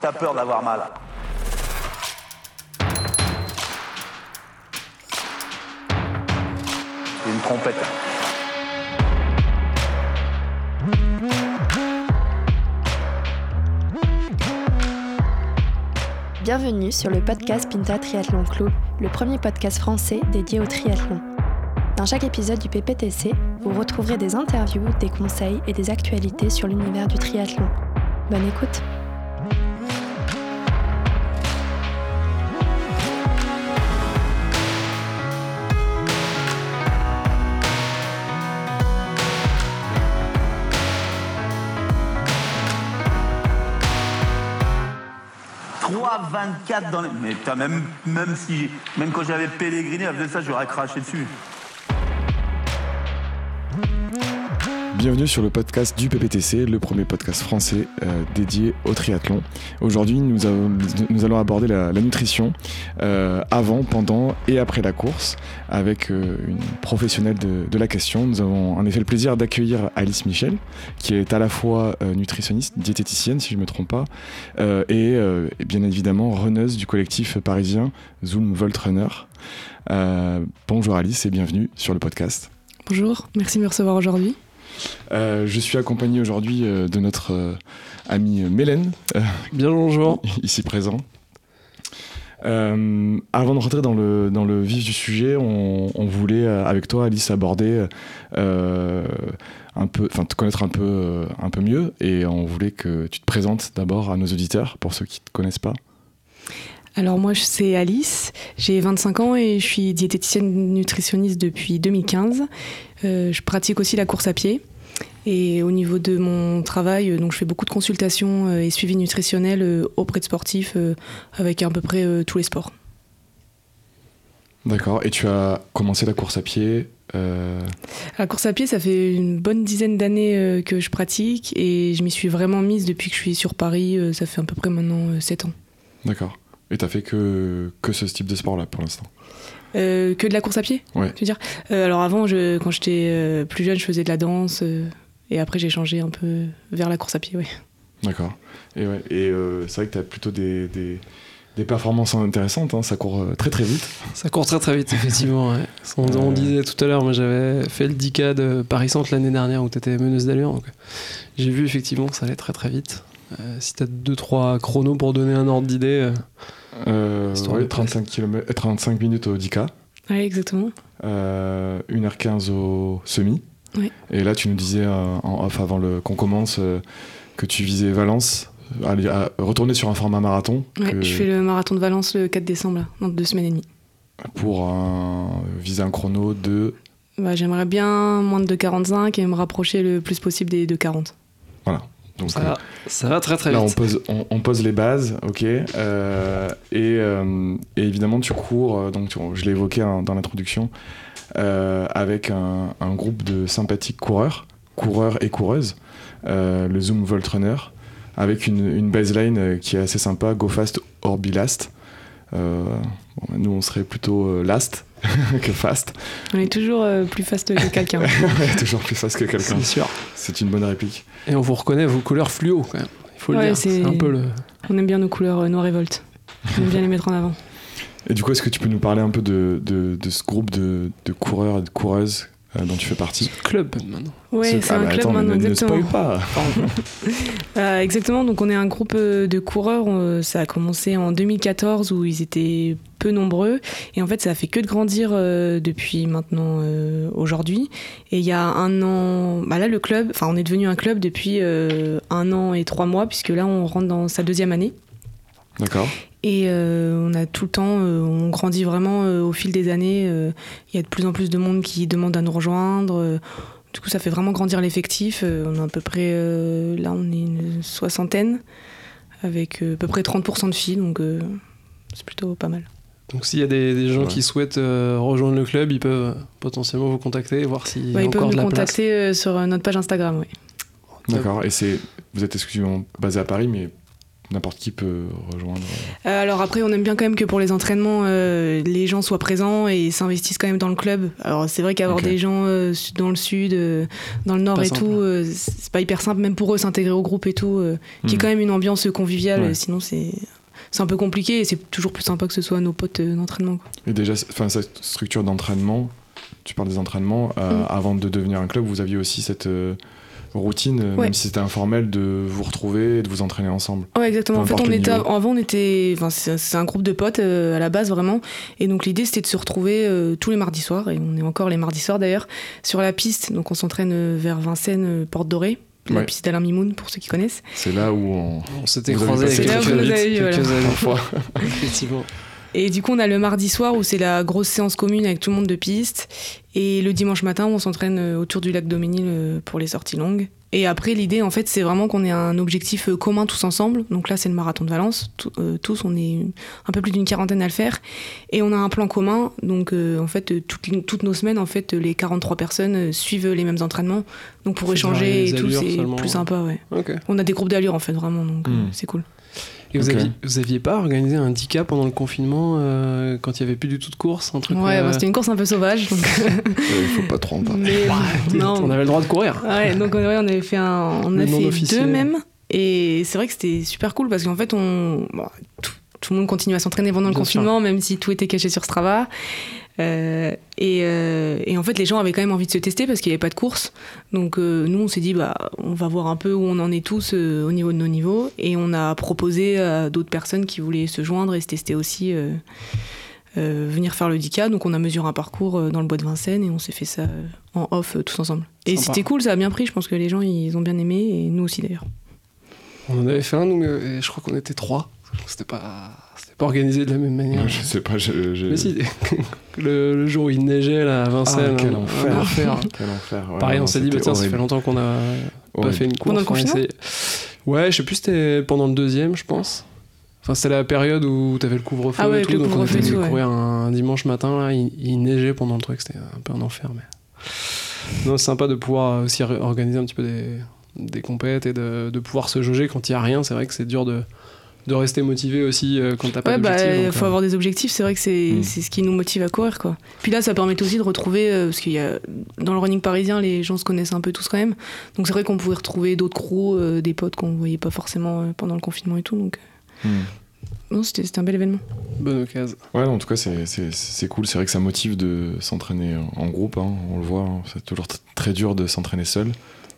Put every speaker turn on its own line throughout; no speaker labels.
T'as peur d'avoir mal. C'est une trompette.
Bienvenue sur le podcast Pinta Triathlon Club, le premier podcast français dédié au triathlon. Dans chaque épisode du PPTC, vous retrouverez des interviews, des conseils et des actualités sur l'univers du triathlon. Bonne écoute «
3,24 dans les... Mais putain, même, même si... Même quand j'avais pèleriné, à ça, j'aurais craché dessus.
Bienvenue sur le podcast du PPTC, le premier podcast français euh, dédié au triathlon. Aujourd'hui, nous, allons aborder la, nutrition euh, avant, pendant et après la course avec euh, une professionnelle de, la question. Nous avons en effet le plaisir d'accueillir Alice Michel, qui est à la fois nutritionniste, diététicienne, si je ne me trompe pas, et, bien évidemment runneuse du collectif parisien Zoom Volt Runner. Bonjour Alice et bienvenue sur le podcast.
Bonjour, merci de me recevoir aujourd'hui.
Euh, je suis accompagné aujourd'hui euh, de notre euh, amie Mélène,
Bien bonjour.
ici présent. Euh, avant de rentrer dans le, dans le vif du sujet, on, on voulait avec toi, Alice, aborder euh, un peu, enfin te connaître un peu, un peu mieux, et on voulait que tu te présentes d'abord à nos auditeurs, pour ceux qui ne te connaissent pas.
Alors moi c'est Alice, j'ai 25 ans et je suis diététicienne nutritionniste depuis 2015. Euh, je pratique aussi la course à pied. Et au niveau de mon travail, euh, donc je fais beaucoup de consultations euh, et suivi nutritionnel auprès de sportifs avec à peu près tous les sports.
D'accord. Et tu as commencé la course à pied. euh,
La course à pied, ça fait une bonne dizaine d'années que je pratique et je m'y suis vraiment mise depuis que je suis sur Paris. Ça fait à peu près maintenant 7 ans.
D'accord. Et t'as fait que, que ce type de sport-là pour l'instant.
Euh, que de la course à pied
Ouais.
Tu veux dire? Euh, Alors avant, je, quand j'étais euh, plus jeune, je faisais de la danse. euh, et après, j'ai changé un peu vers la course à pied, ouais.
D'accord. Et, ouais, et euh, c'est vrai que tu as plutôt des, des, des performances intéressantes, hein, ça court euh, très très vite.
Ça court très très vite, effectivement. ouais. On, on disait tout à l'heure, moi j'avais fait le 10K de Paris-Centre l'année dernière où tu étais meneuse d'allure. J'ai vu effectivement que ça allait très très vite. Euh, si tu as 2-3 chronos pour donner un ordre d'idée, euh,
Euh, ouais,
de
35, kilomètres- 35 minutes au 10K,
Ouais, exactement.
euh, 1h15 au semi.
Ouais.
Et là, tu nous disais euh, en off avant le- qu'on commence euh, que tu visais Valence, à retourner sur un format marathon
Ouais,
que-
Je fais le marathon de Valence le 4 décembre, là, dans deux semaines et demie.
pour un- viser un chrono de.
Bah, J'aimerais bien moins de 2,45 et me rapprocher le plus possible des 2,40.
Voilà. Donc,
ça,
euh,
va, ça va très très
Là, on
vite.
pose, on, on pose les bases, ok. euh, et, euh, et évidemment, tu cours, donc tu- je l'ai évoqué hein, dans l'introduction, euh, avec un, un groupe de sympathiques coureurs, coureurs et coureuses, le Zoom Volt Runner, avec une, une baseline qui est assez sympa, Go Fast or Be Last. Euh, bon, nous, on serait plutôt euh, last que fast.
On est toujours euh, plus fast que quelqu'un.
Toujours plus fast que quelqu'un.
C'est sûr.
C'est une bonne réplique.
Et on vous reconnaît vos couleurs fluo quand même. Il faut
Ouais,
le dire.
c'est-
un peu le.
On aime bien nos couleurs euh, noir et volt. On aime bien les mettre en avant.
Et du coup, est-ce que tu peux nous parler un peu de, de, de ce groupe de, de coureurs et de coureuses euh, dont tu fais partie
Club maintenant.
Ouais, c'est
Ah,
un
mais
club
attends,
maintenant,
ne, ne
exactement.
spoil pas.
Euh, exactement, donc on est un groupe euh, de coureurs. euh, Ça a commencé en 2014 où ils étaient peu nombreux. Et en fait, ça a fait que de grandir euh, depuis maintenant euh, aujourd'hui. Et il y a un an, bah là, le club, enfin, on est devenu un club depuis euh, un an et trois mois, puisque là, on rentre dans sa deuxième année.
D'accord.
Et euh, on a tout le temps, euh, on grandit vraiment euh, au fil des années. euh, Il y a de plus en plus de monde qui demande à nous rejoindre. euh, du coup, ça fait vraiment grandir l'effectif. euh, on a à peu près, euh, là, on est une soixantaine, avec euh, à peu près 30% de filles, donc euh, c'est plutôt pas mal.
Donc s'il y a des, des gens
Ouais.
qui souhaitent euh, rejoindre le club, ils peuvent potentiellement vous contacter et voir s'il y
Bah,
a
ils peuvent
encore de
nous
la place.
contacter euh, sur notre page Instagram, oui.
D'accord. Et c'est, vous êtes exclusivement basé à Paris, mais n'importe qui peut rejoindre.
Euh, alors après, on aime bien quand même que pour les entraînements, euh, les gens soient présents et s'investissent quand même dans le club. Alors c'est vrai qu'avoir des gens euh, dans le sud, euh, dans le nord
Pas
et
simple.
tout, euh, c'est pas hyper simple, même pour eux, s'intégrer au groupe et tout, euh, qui est
Hmm.
quand même une ambiance conviviale.
Ouais.
Sinon, c'est c'est un peu compliqué et c'est toujours plus sympa que ce soit nos potes euh, d'entraînement.
Et déjà, enfin, cette structure d'entraînement, tu parles des entraînements, euh,
Mm.
avant de devenir un club, vous aviez aussi cette euh, routine, euh,
Ouais.
même si c'était informel, de vous retrouver et de vous entraîner ensemble.
Ouais, exactement. En fait, on était, avant, on était, enfin, c'est un groupe de potes euh, à la base vraiment, et donc l'idée c'était de se retrouver euh, tous les mardis soirs, et on est encore les mardis soirs d'ailleurs, sur la piste. Donc on s'entraîne vers Vincennes, Porte Dorée, la
Ouais.
piste d'Alain Mimoun pour ceux qui connaissent.
C'est là où on.
On s'était croisés
quelques-
quelques, quelques années.
Parfois.
Effectivement.
Et du coup, on a le mardi soir où c'est la grosse séance commune avec tout le monde de piste, et le dimanche matin on s'entraîne euh, autour du lac Doménil euh, pour les sorties longues. Et après, l'idée, en fait, c'est vraiment qu'on ait un objectif euh, commun tous ensemble. Donc là, c'est le marathon de Valence. Tous, on est un peu plus d'une quarantaine à le faire. Et on a un plan commun. Donc, en fait, toutes, toutes nos semaines, en fait, les 43 personnes suivent les mêmes entraînements. Donc, pour échanger et tout, c'est plus sympa, ouais. On a des groupes d'allure, en fait, vraiment. Donc, euh,
Mm.
c'est cool.
Et vous,
Ok.
aviez, vous aviez pas organisé un 10K pendant le confinement euh, quand il y avait plus du tout de course un truc,
Ouais,
euh,
bah, c'était une course un peu sauvage. Donc,
Il faut pas trop en parler.
mais, non,
On avait le droit de courir.
Ouais, donc ouais, on avait fait un, on
Le
a fait
officiel.
deux même, et c'est vrai que c'était super cool parce qu'en fait on, bon, tout, tout le monde continue à s'entraîner pendant le
Bien
confinement, même si tout était caché sur Strava. Euh, et, euh, et en fait, les gens avaient quand même envie de se tester parce qu'il n'y avait pas de course. Donc euh, nous, on s'est dit, bah, on va voir un peu où on en est tous au niveau de nos niveaux, et on a proposé à d'autres personnes qui voulaient se joindre et se tester aussi. venir faire le 10K, donc on a mesuré un parcours dans le bois de Vincennes et on s'est fait ça en off tous ensemble. Et c'était cool, ça a bien pris, je pense que les gens ils ont bien aimé et nous aussi d'ailleurs.
On en avait fait un, nous, mais je crois qu'on était trois. C'était pas, pas organisé de la même manière.
Je sais pas, je. je-
Mais si, le, le jour où il neigeait là, à
Ah,
Vincennes,
quel
un
enfer.
enfer.
Quel enfer. ouais,
Pareil,
non,
on s'est dit, bah, tiens, ça fait longtemps qu'on a pas fait une course.
Pendant le confinement.
Ouais, je sais plus, c'était pendant le deuxième, je pense. Enfin, c'était la période où t'avais le couvre-feu
Ah ouais,
et tout,
le
donc on
couvre-feu
était allé
ouais.
courir un dimanche matin, là, il, il neigeait pendant le truc, c'était un peu un enfer, mais... Non, c'est sympa de pouvoir aussi organiser un petit peu des, des compètes et de, de pouvoir se jauger quand il y a rien, c'est vrai que c'est dur de, de rester motivé aussi euh, quand t'as pas
Ouais, bah,
d'objectif.
il
donc,
faut
euh,
avoir des objectifs, c'est vrai que c'est
Mm.
c'est ce qui nous motive à courir quoi. Puis là, ça permet aussi de retrouver, euh, parce qu'il y a dans le running parisien, les gens se connaissent un peu tous quand même. Donc c'est vrai qu'on pouvait retrouver d'autres crews, euh, des potes qu'on voyait pas forcément euh, pendant le confinement et tout. Donc
Hmm.
non, c'était c'était un bel événement.
Bonne occasion.
Ouais, en tout cas, c'est- c'est c'est cool. C'est vrai que ça motive de s'entraîner en groupe. hein, on le voit, hein, c'est toujours tr- très dur de s'entraîner seul.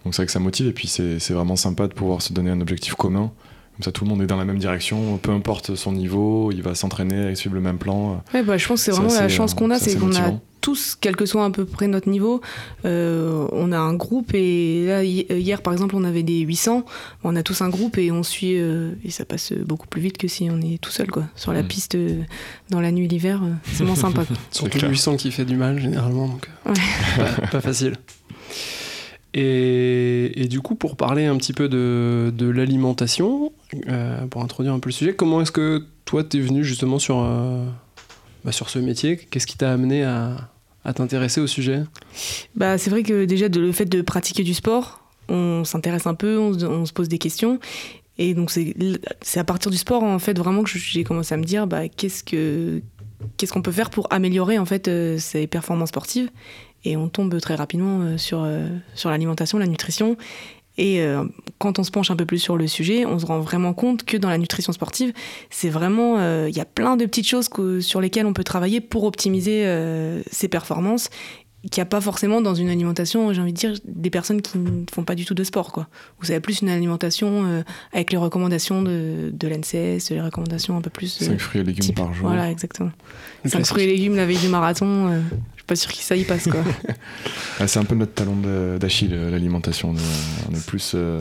Donc c'est vrai que ça motive. Et puis c'est c'est vraiment sympa de pouvoir se donner un objectif commun. Comme ça, tout le monde est dans la même direction. Peu importe son niveau, il va s'entraîner et suivre le même plan.
Ouais, bah, je pense que c'est vraiment la chance
euh,
qu'on a,
c'est
c'est qu'on a tous, quel que soit à peu près notre niveau, euh, on a un groupe et là hi- hier par exemple on avait des 800, on a tous un groupe et on suit euh, et ça passe beaucoup plus vite que si on est tout seul quoi. Sur la
Mm.
piste euh, dans la nuit l'hiver, euh, c'est moins sympa.
Surtout le 800 qui fait du mal généralement, donc euh,
Ouais.
pas, pas facile. Et, du coup, pour parler un petit peu de, l'alimentation, euh, pour introduire un peu le sujet, comment est-ce que toi t'es venu justement sur, euh, bah, sur ce métier? Qu'est-ce qui t'a amené à, t'intéresser au sujet?
Bah, c'est vrai que déjà, le fait de pratiquer du sport, on s'intéresse un peu, on, se- pose des questions. Et donc, c'est à partir du sport, en fait, vraiment que j'ai commencé à me dire bah, qu'est-ce que qu'est-ce qu'on peut faire pour améliorer, en fait, euh, ces performances sportives? Et on tombe très rapidement euh, sur, euh, sur l'alimentation, la nutrition. Et euh, quand on se penche un peu plus sur le sujet, on se rend vraiment compte que dans la nutrition sportive, c'est vraiment, euh, il y a plein de petites choses que- sur lesquelles on peut travailler pour optimiser euh, ses performances qu'il n'y a pas forcément dans une alimentation, j'ai envie de dire, des personnes qui ne font pas du tout de sport. Quoi. Vous avez plus une alimentation avec les recommandations de, de l'ANSES, les recommandations un peu plus... euh,
5 fruits et légumes
type-
par jour.
Voilà, exactement.
Le
5
classique.
fruits et légumes la veille du marathon, pas sûr que ça y passe. Quoi.
Ah, c'est un peu notre talon d'Achille, euh, l'alimentation. On est- On est plus euh,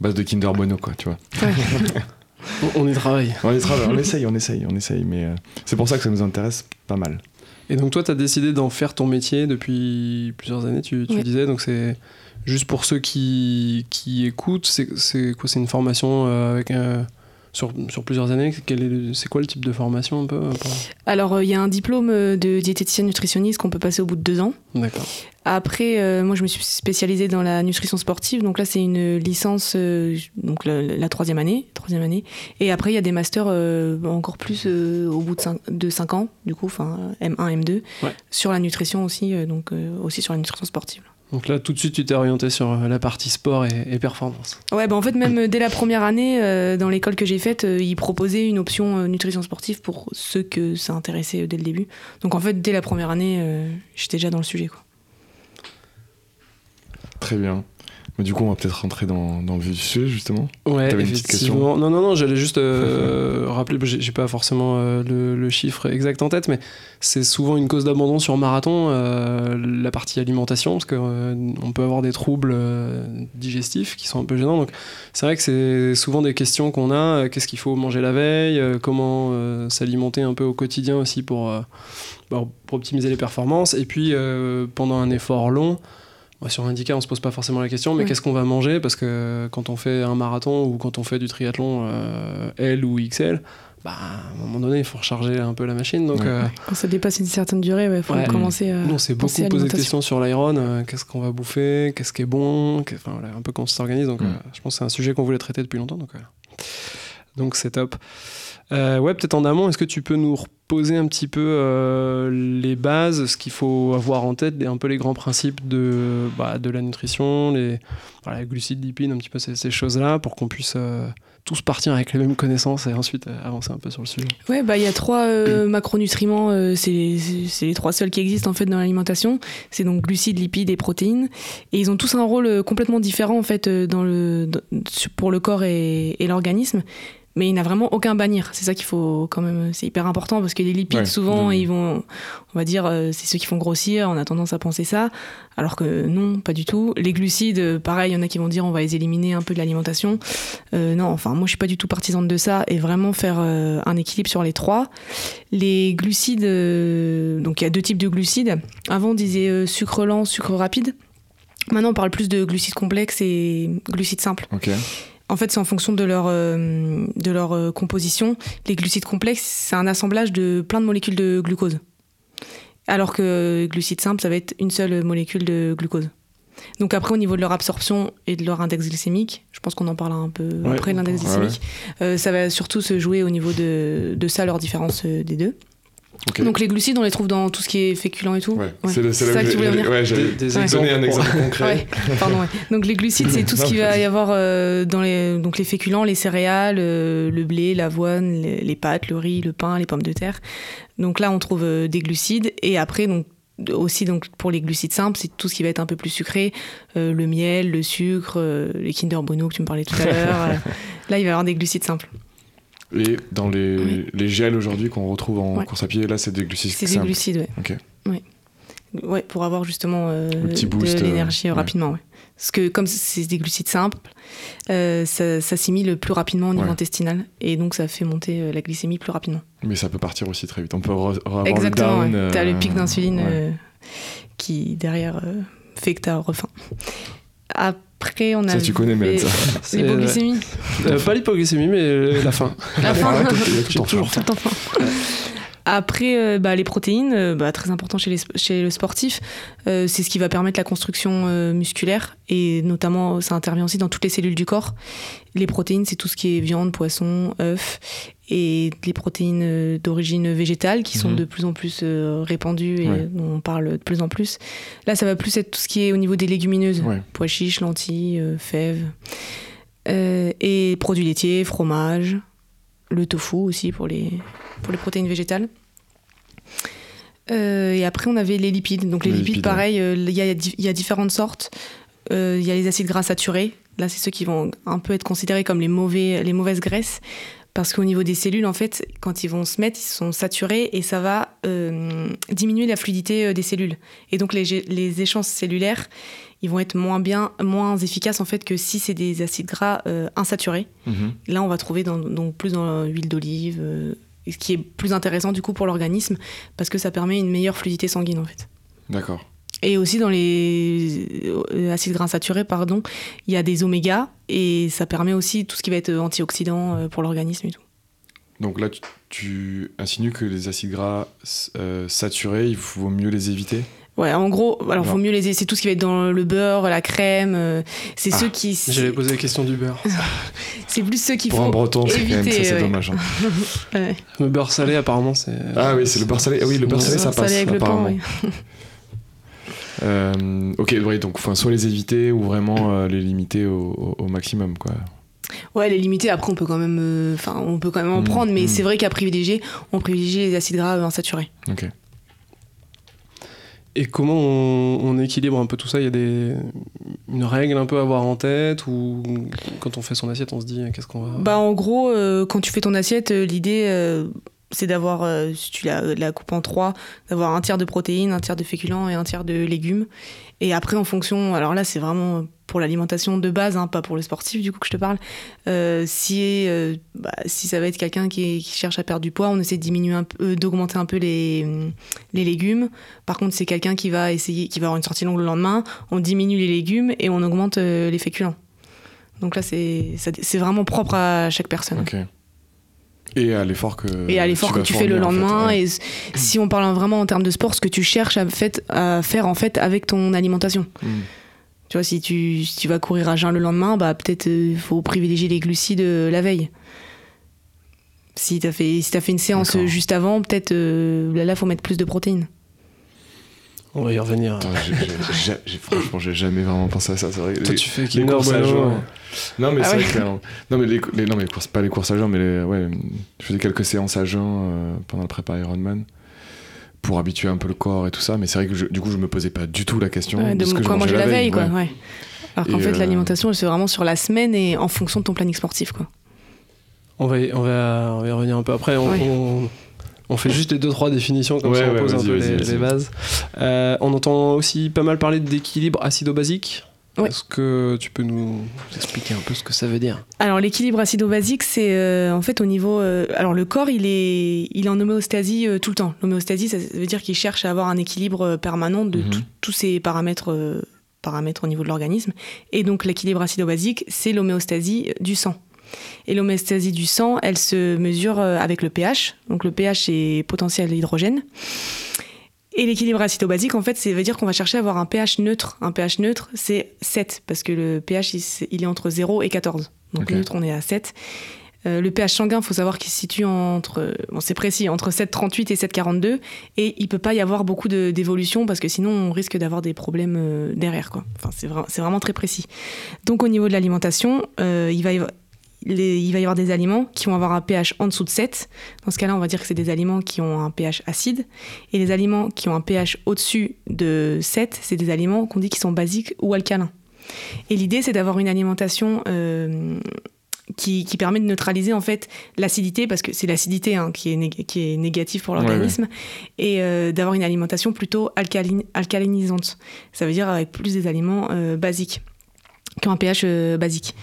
base de Kinder Bueno, quoi, tu vois.
On, on y travaille.
On, y travaille, on essaye, on essaye, on essaye. Mais euh, c'est pour ça que ça nous intéresse pas mal.
Et donc toi, t'as décidé d'en faire ton métier depuis plusieurs années, tu, tu
Ouais.
disais, donc c'est juste pour ceux qui, qui écoutent, c'est c'est quoi C'est une formation euh, avec un, sur, sur plusieurs années. C'est quoi le type de formation un peu euh, pour-
Alors, euh, il y a un diplôme euh, de diététicienne nutritionniste qu'on peut passer au bout de deux ans.
D'accord.
Après, euh, moi, je me suis spécialisée dans la nutrition sportive. Donc là, c'est une licence, euh, donc la, la troisième année, troisième année. Et après, il y a des masters encore plus au bout de cinq, de cinq ans, du coup, enfin M1, M2,
Ouais.
sur la nutrition aussi, donc aussi sur la nutrition sportive.
Donc là, tout de suite, tu t'es orienté sur euh, la partie sport et, et performance.
Ouais, bah en fait, même euh, dès la première année, euh, dans l'école que j'ai faite, euh, ils proposaient une option euh, nutrition sportive pour ceux que ça intéressait euh, dès le début. Donc en fait, dès la première année, euh, j'étais déjà dans le sujet. Quoi.
Très bien. Mais du coup, on va peut-être rentrer dans, dans le vif du sujet, justement.
Ouais,
T'avais une petite
effectivement. Non, non, non, j'allais juste euh, rappeler, j'ai j'ai pas forcément euh, le, le chiffre exact en tête, mais c'est souvent une cause d'abandon sur marathon, euh, la partie alimentation, parce qu'on peut avoir des troubles digestifs qui sont un peu gênants. Donc, c'est vrai que c'est souvent des questions qu'on a. Qu'est-ce qu'il faut manger la veille Comment s'alimenter un peu au quotidien aussi pour, bah, pour optimiser les performances Et puis, pendant un effort long, bah, sur Indica, on se pose pas forcément la question, mais
Ouais.
qu'est-ce qu'on va manger? Parce que quand on fait un marathon ou quand on fait du triathlon euh, L ou XL, bah, à un moment donné, il faut recharger un peu la machine. Donc,
Ouais.
euh,
Quand ça dépasse une certaine durée, il faut
Ouais.
commencer à.
nous, on s'est beaucoup posé de
l'alimentation.
questions sur l'Iron. euh, qu'est-ce qu'on va bouffer? Qu'est-ce qui est bon? Enfin, voilà, Un peu comment ça s'organise. Donc, euh, je pense que c'est un sujet qu'on voulait traiter depuis longtemps. Donc, donc c'est top. Euh, ouais, peut-être en amont, est-ce que tu peux nous reposer un petit peu euh, les bases, ce qu'il faut avoir en tête, et un peu les grands principes de, bah, de la nutrition, les voilà, glucides, lipides, un petit peu ces, ces choses-là, pour qu'on puisse euh, tous partir avec les mêmes connaissances et ensuite euh, avancer un peu sur le sujet.
Ouais, bah il y a trois macronutriments, c'est les, c'est les trois seuls qui existent en fait dans l'alimentation. C'est donc glucides, lipides et protéines, et ils ont tous un rôle complètement différent en fait dans le dans- sur- pour le corps et, et l'organisme. Mais il n'a vraiment aucun bannir. C'est ça qu'il faut quand même. C'est hyper important parce que les lipides,
Ouais,
souvent, ils vont, on va dire, euh, c'est ceux qui font grossir. On a tendance à penser ça, alors que non, pas du tout. Les glucides, euh, pareil, il y en a qui vont dire on va les éliminer un peu de l'alimentation. Euh, non, enfin, moi, je suis pas du tout partisane de ça et vraiment faire euh, un équilibre sur les trois. Les glucides, euh, donc il y a deux types de glucides. Avant, on disait sucre lent, sucre rapide. Maintenant, on parle plus de glucides complexes et glucides simples. En fait, c'est en fonction de leur, euh, de leur euh, composition. Les glucides complexes, c'est un assemblage de plein de molécules de glucose. Alors que glucides simples, ça va être une seule molécule de glucose. Donc après, au niveau de leur absorption et de leur index glycémique, je pense qu'on en parlera un peu
Ouais,
après, l'index glycémique, euh, ça va surtout se jouer au niveau de, de ça, leur différence des deux. Donc les glucides, on les trouve dans tout ce qui est féculent et tout.
Ouais,
Ouais.
c'est
ça que tu voulais venir
ouais,
Des-
donner un exemple concret.
Ouais, pardon, ouais. Donc les glucides, c'est tout ce qu'il va y avoir euh, dans les, donc les féculents, les céréales, euh, le blé, l'avoine, les, les pâtes, le riz, le pain, les pommes de terre. Donc là, on trouve euh, des glucides. Et après, donc aussi donc pour les glucides simples, c'est tout ce qui va être un peu plus sucré, euh, le miel, le sucre, euh, les Kinder Bueno que tu me parlais tout à l'heure. Là, il va y avoir des glucides simples.
Et dans les,
Oui.
les gels aujourd'hui qu'on retrouve en
Ouais.
course à pied, là, c'est des glucides
C'est des glucides, ouais.
Ok.
Ouais. Ouais, pour avoir justement euh,
boost,
de
euh,
l'énergie euh, rapidement. Ouais. Parce que comme c'est des glucides simples, euh, ça s'assimile plus rapidement au niveau intestinal et donc ça fait monter euh, la glycémie plus rapidement.
Mais ça peut partir aussi très vite. On peut re- avoir
Exactement.
le down.
T'as le pic d'insuline qui derrière fait que t'as refaim. Après, on a
Ça, tu connais, Mélène, ça.
C'est-
l'hypoglycémie.
Euh, pas l'hypoglycémie, mais euh, la faim.
La faim.
Tout en.
Tout enfin. Après, euh, bah, les protéines, euh, bah, très important chez, les, chez le sportif, euh, c'est ce qui va permettre la construction euh, musculaire et notamment ça intervient aussi dans toutes les cellules du corps. Les protéines, c'est tout ce qui est viande, poisson, œufs et les protéines d'origine végétale qui sont
Mhm.
de plus en plus répandues et
Ouais.
dont on parle de plus en plus. Là, ça va plus être tout ce qui est au niveau des légumineuses,
Ouais.
pois chiches, lentilles, fèves et produits laitiers, fromage, le tofu aussi pour les, pour les protéines végétales. Euh, et après, on avait les lipides. Donc les,
Les
lipides,
lipides,
pareil, euh, il y, a, il y a différentes sortes. Euh, Il y a les acides gras saturés. Là, c'est ceux qui vont un peu être considérés comme les, mauvais, les mauvaises graisses. Parce qu'au niveau des cellules, en fait, quand ils vont se mettre, ils sont saturés et ça va euh, diminuer la fluidité des cellules. Et donc les, échanges cellulaires, ils vont être moins bien, moins efficaces en fait que si c'est des acides gras euh, insaturés.
Mhm.
Là, on va trouver dans- donc plus dans l'huile d'olive, euh, et ce qui est plus intéressant du coup pour l'organisme parce que ça permet une meilleure fluidité sanguine en fait.
D'accord.
Et aussi dans les euh, acides gras saturés, pardon, il y a des oméga et ça permet aussi tout ce qui va être antioxydant euh, pour l'organisme et tout.
Donc là, tu, tu insinues que les acides gras euh, saturés, il vaut mieux les éviter?
Ouais, en gros, alors
Non.
faut mieux les c'est tout ce qui va être dans le beurre, la crème, euh, c'est
Ah,
ceux qui
J'avais posé la question du beurre.
c'est plus ceux qui
Pour un
font
breton, c'est quand même ça, c'est
ouais.
dommage. hein.
Ouais.
Le beurre salé, apparemment, c'est.
Ah oui, c'est le beurre salé. Ah oui, le beurre
Ouais,
salé, ça
Salé
passe
avec le pain,
apparemment.
ouais.
Euh, ok, oui, donc enfin, soit les éviter ou vraiment euh, les limiter au, au- au maximum, quoi.
Ouais, les limités, après, on peut quand même, euh, enfin, on peut quand même en
Mm,
prendre, mais
mm.
c'est vrai qu'à privilégier, on privilégie les acides gras insaturés.
Ok.
Et comment on, on équilibre un peu tout ça? Il y a des, une règle un peu à avoir en tête ou quand on fait son assiette, on se dit qu'est-ce qu'on va.
Bah, en gros, euh, quand tu fais ton assiette, euh, l'idée, euh, c'est d'avoir, si tu la, la coupes en trois, d'avoir un tiers de protéines, un tiers de féculents et un tiers de légumes. Et après, en fonction, alors là, c'est vraiment pour l'alimentation de base, hein, pas pour le sportif, du coup, que je te parle. Euh, si, euh, bah, si ça va être quelqu'un qui, cherche à perdre du poids, on essaie euh, d'augmenter un peu les, légumes. Par contre, c'est quelqu'un qui va essayer, qui va avoir une sortie longue le lendemain, on diminue les légumes et on augmente les féculents. Donc là, c'est vraiment propre à chaque personne.
Et à l'effort que.
Et à l'effort que
vas
tu fais le
fournir, en fait,
lendemain.
ouais.
Et si on parle vraiment en termes de sport, ce que tu cherches à, fait, à faire en fait avec ton alimentation.
Mm.
Tu vois, si tu, si tu vas courir à jeun le lendemain, bah peut-être il faut privilégier les glucides euh, la veille. Si t'as fait, si as fait une séance euh, juste avant, peut-être euh, là, là, faut mettre plus de protéines.
On va y revenir.
Attends, j'ai- j'ai- j'ai- j'ai- franchement, j'ai jamais vraiment pensé à ça. C'est vrai.
Toi,
Les-
tu fais
les courses à
ouais.
Non, mais
Ah
c'est
ouais.
vrai que. Non, mais les, les- non, mais les courses, pas les courses à jeun, mais les- ouais, je faisais quelques séances à jeun euh, pendant le prépa Ironman pour habituer un peu le corps et tout ça. Mais c'est vrai que je- du coup, je me posais pas du tout la question
Ouais,
de,
de
ce que je
quoi manger la veille, quoi.
ouais.
ouais. Alors qu'en
Et,
fait,
euh,
l'alimentation, elle se fait vraiment sur la semaine et en fonction de ton planning sportif, quoi.
On va, y, on, va, on va y revenir un peu après. On,
Ouais.
on, on fait juste les deux trois définitions comme
Ouais,
ça on
ouais,
pose un peu les, bases. Euh, on entend aussi pas mal parler d'équilibre acido-basique.
Ouais.
Est-ce que tu peux nous expliquer un peu ce que ça veut dire?
Alors l'équilibre acido-basique, c'est euh, en fait au niveau. euh, alors le corps, il est, il est en homéostasie euh, tout le temps. L'homéostasie, ça veut dire qu'il cherche à avoir un équilibre permanent de
Mhm.
tous ces paramètres, euh, paramètres au niveau de l'organisme. Et donc l'équilibre acido-basique, c'est l'homéostasie du sang. Et l'homéostasie du sang, elle se mesure euh, avec le pH. Donc le pH, c'est potentiel hydrogène. Et l'équilibre acido-basique, en fait, ça veut dire qu'on va chercher à avoir un pH neutre. Un pH neutre, c'est 7, parce que le pH, il, est entre 0 et 14. Donc
Ok.
neutre, on est à 7. Euh, le pH sanguin, il faut savoir qu'il se situe entre, bon, c'est précis, entre 7,38 et 7,42. Et il peut pas y avoir beaucoup d'évolution, parce que sinon, on risque d'avoir des problèmes euh, derrière. Quoi. Enfin, c'est, vra- c'est vraiment très précis. Donc au niveau de l'alimentation, euh, il va y avoir les- il va y avoir des aliments qui vont avoir un pH en dessous de 7. Dans ce cas-là, on va dire que c'est des aliments qui ont un pH acide. Et les aliments qui ont un pH au-dessus de 7, c'est des aliments qu'on dit qui sont basiques ou alcalins. Et l'idée, c'est d'avoir une alimentation euh, qui, qui permet de neutraliser en fait l'acidité, parce que c'est l'acidité hein, qui, est nég- qui est négative pour
Ouais,
l'organisme, et euh, d'avoir une alimentation plutôt alcaline- alcalinisante. Ça veut dire avec plus des aliments euh, basiques, qui ont un pH euh, basique.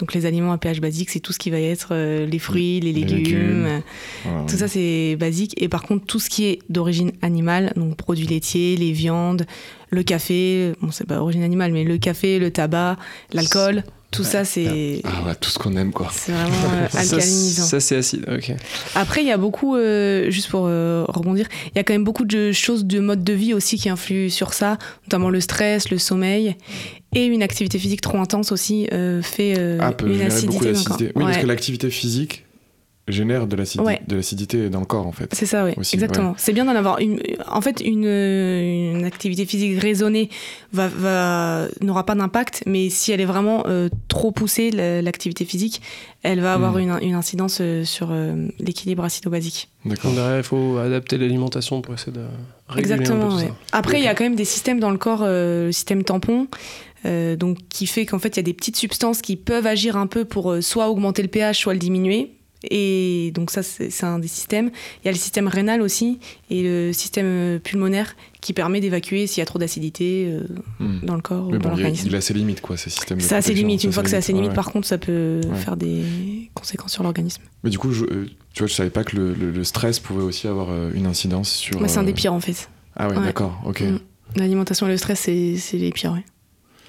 Donc les aliments à pH basique, c'est tout ce qui va être euh, les fruits, les
Les
légumes,
légumes. Voilà.
tout ça c'est basique. Et par contre, tout ce qui est d'origine animale, donc produits laitiers, les viandes, le café, bon c'est pas d'origine animale, mais le café, le tabac, l'alcool, tout ça c'est
Ah, ouais, tout ce qu'on aime, quoi.
c'est vraiment euh,
Ça,
alcalinisant.
Ça, c'est acide. Ok.
Après, il y a beaucoup, euh, juste pour euh, rebondir, il y a quand même beaucoup de choses de mode de vie aussi qui influent sur ça, notamment le stress, le sommeil, et une activité physique trop intense aussi euh, fait euh,
Ah, peut
une acidité
beaucoup d'acidité. Oui, parce que l'activité physique génère de l'acidi-
Ouais.
de l'acidité dans le corps, en fait.
C'est ça, oui,
Aussi,
exactement. C'est bien d'en avoir une. En fait, une, une activité physique raisonnée va, va n'aura pas d'impact, mais si elle est vraiment euh, trop poussée, la- l'activité physique, elle va avoir
Mm.
une, une incidence euh, sur euh, l'équilibre acido-basique.
D'accord.
Donc derrière, il faut adapter l'alimentation pour essayer de réguler un peu
Exactement.
tout
ouais.
ça.
Après, il y a quand même des systèmes dans le corps, euh, le système tampon, euh, donc qui fait qu'en fait, il y a des petites substances qui peuvent agir un peu pour euh, soit augmenter le pH, soit le diminuer. Et donc ça, c'est un des systèmes. Il y a le système rénal aussi et le système euh, pulmonaire qui permet d'évacuer s'il y a trop d'acidité euh,
Hmm.
dans le corps ou
Mais
dans
bon, a-
l'organisme.
il a ses limites, quoi, ces systèmes
Ça a ses limites. Une
ça,
fois que c'est à ses limites, par contre, ça peut
Ouais.
faire des conséquences sur l'organisme.
Mais du coup, je, tu vois, je savais pas que le, le- le stress pouvait aussi avoir une incidence sur.
C'est un des pires en fait.
Ah ouais,
Ouais.
d'accord, ok.
Mm. L'alimentation et le stress, c'est c'est les pires, ouais.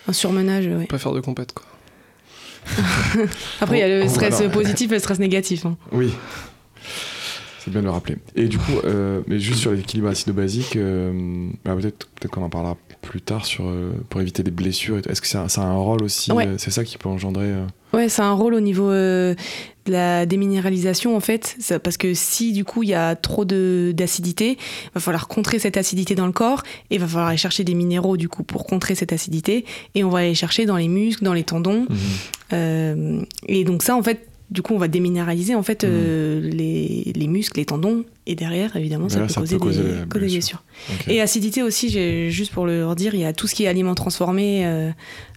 Un surmenage, ouais.
Pas faire de compète, quoi.
Après, il y a le stress
voilà.
positif et le stress négatif. hein.
Oui. C'est bien de le rappeler. Et du coup, euh, mais juste sur l'équilibre acido-basique, euh, bah, peut-être peut qu'on en parlera plus tard sur, euh, pour éviter des blessures. Est-ce que ça, ça a un rôle aussi
Ouais.
euh, C'est ça qui peut engendrer. euh,
Ouais, c'est un rôle au niveau euh, la déminéralisation en fait, Ça- parce que si du coup il y a trop d'acidité, va falloir contrer cette acidité dans le corps et va falloir aller chercher des minéraux du coup pour contrer cette acidité et on va aller chercher dans les muscles, dans les tendons. Euh, et donc ça en fait du coup on va déminéraliser en fait euh, les, les muscles, les tendons et derrière évidemment ça peut
ça
causer,
peut causer
des, causer des blessures. Et acidité aussi, juste pour le redire, il y a tout ce qui est aliments transformés, euh,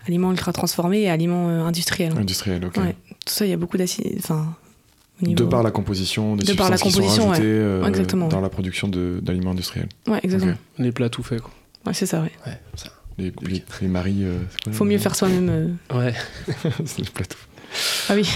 aliments ultra transformés et aliments euh, industriels.
Industriel, ok.
Ouais. Tout ça, il y a beaucoup d'acidité. Enfin, niveau-
De par la composition, des
De par la
substances qui sont
composition, ouais.
euh, dans la production d'aliments industriels.
Ouais, exactement.
Les plats tout faits, quoi.
Ouais, c'est ça, ouais.
Ouais, ça.
Les, les, les maris. euh, quoi,
Faut mieux faire soi-même. euh.
Ouais.
C'est le plateau.
Ah oui.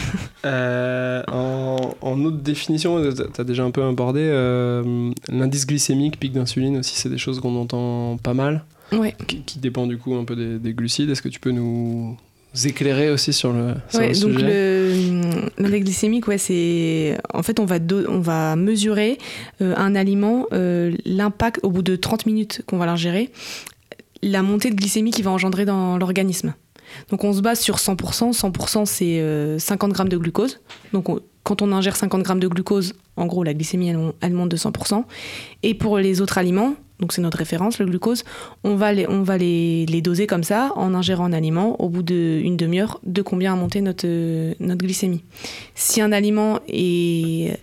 Euh, en, en autre définition, tu as déjà un peu abordé, euh, l'indice glycémique, pic d'insuline aussi, c'est des choses qu'on entend pas mal,
Ouais.
qui, qui dépend du coup un peu des, des glucides. Est-ce que tu peux nous éclairer aussi sur le, sur
Ouais,
le
donc
sujet
le- l'index glycémique, ouais, c'est en fait on va do- on va mesurer euh, un aliment, euh, l'impact au bout de 30 minutes qu'on va l'ingérer, la montée de glycémie qu'il va engendrer dans l'organisme. Donc on se base sur 100%. 100% c'est euh, 50 grammes de glucose. Donc on- quand on ingère 50 grammes de glucose, en gros la glycémie elle monte de 100%. Et pour les autres aliments, donc c'est notre référence, le glucose, on va les, on va les, les doser comme ça en ingérant un aliment au bout d'une demi-heure de combien a monté notre, euh, notre glycémie. Si un aliment est,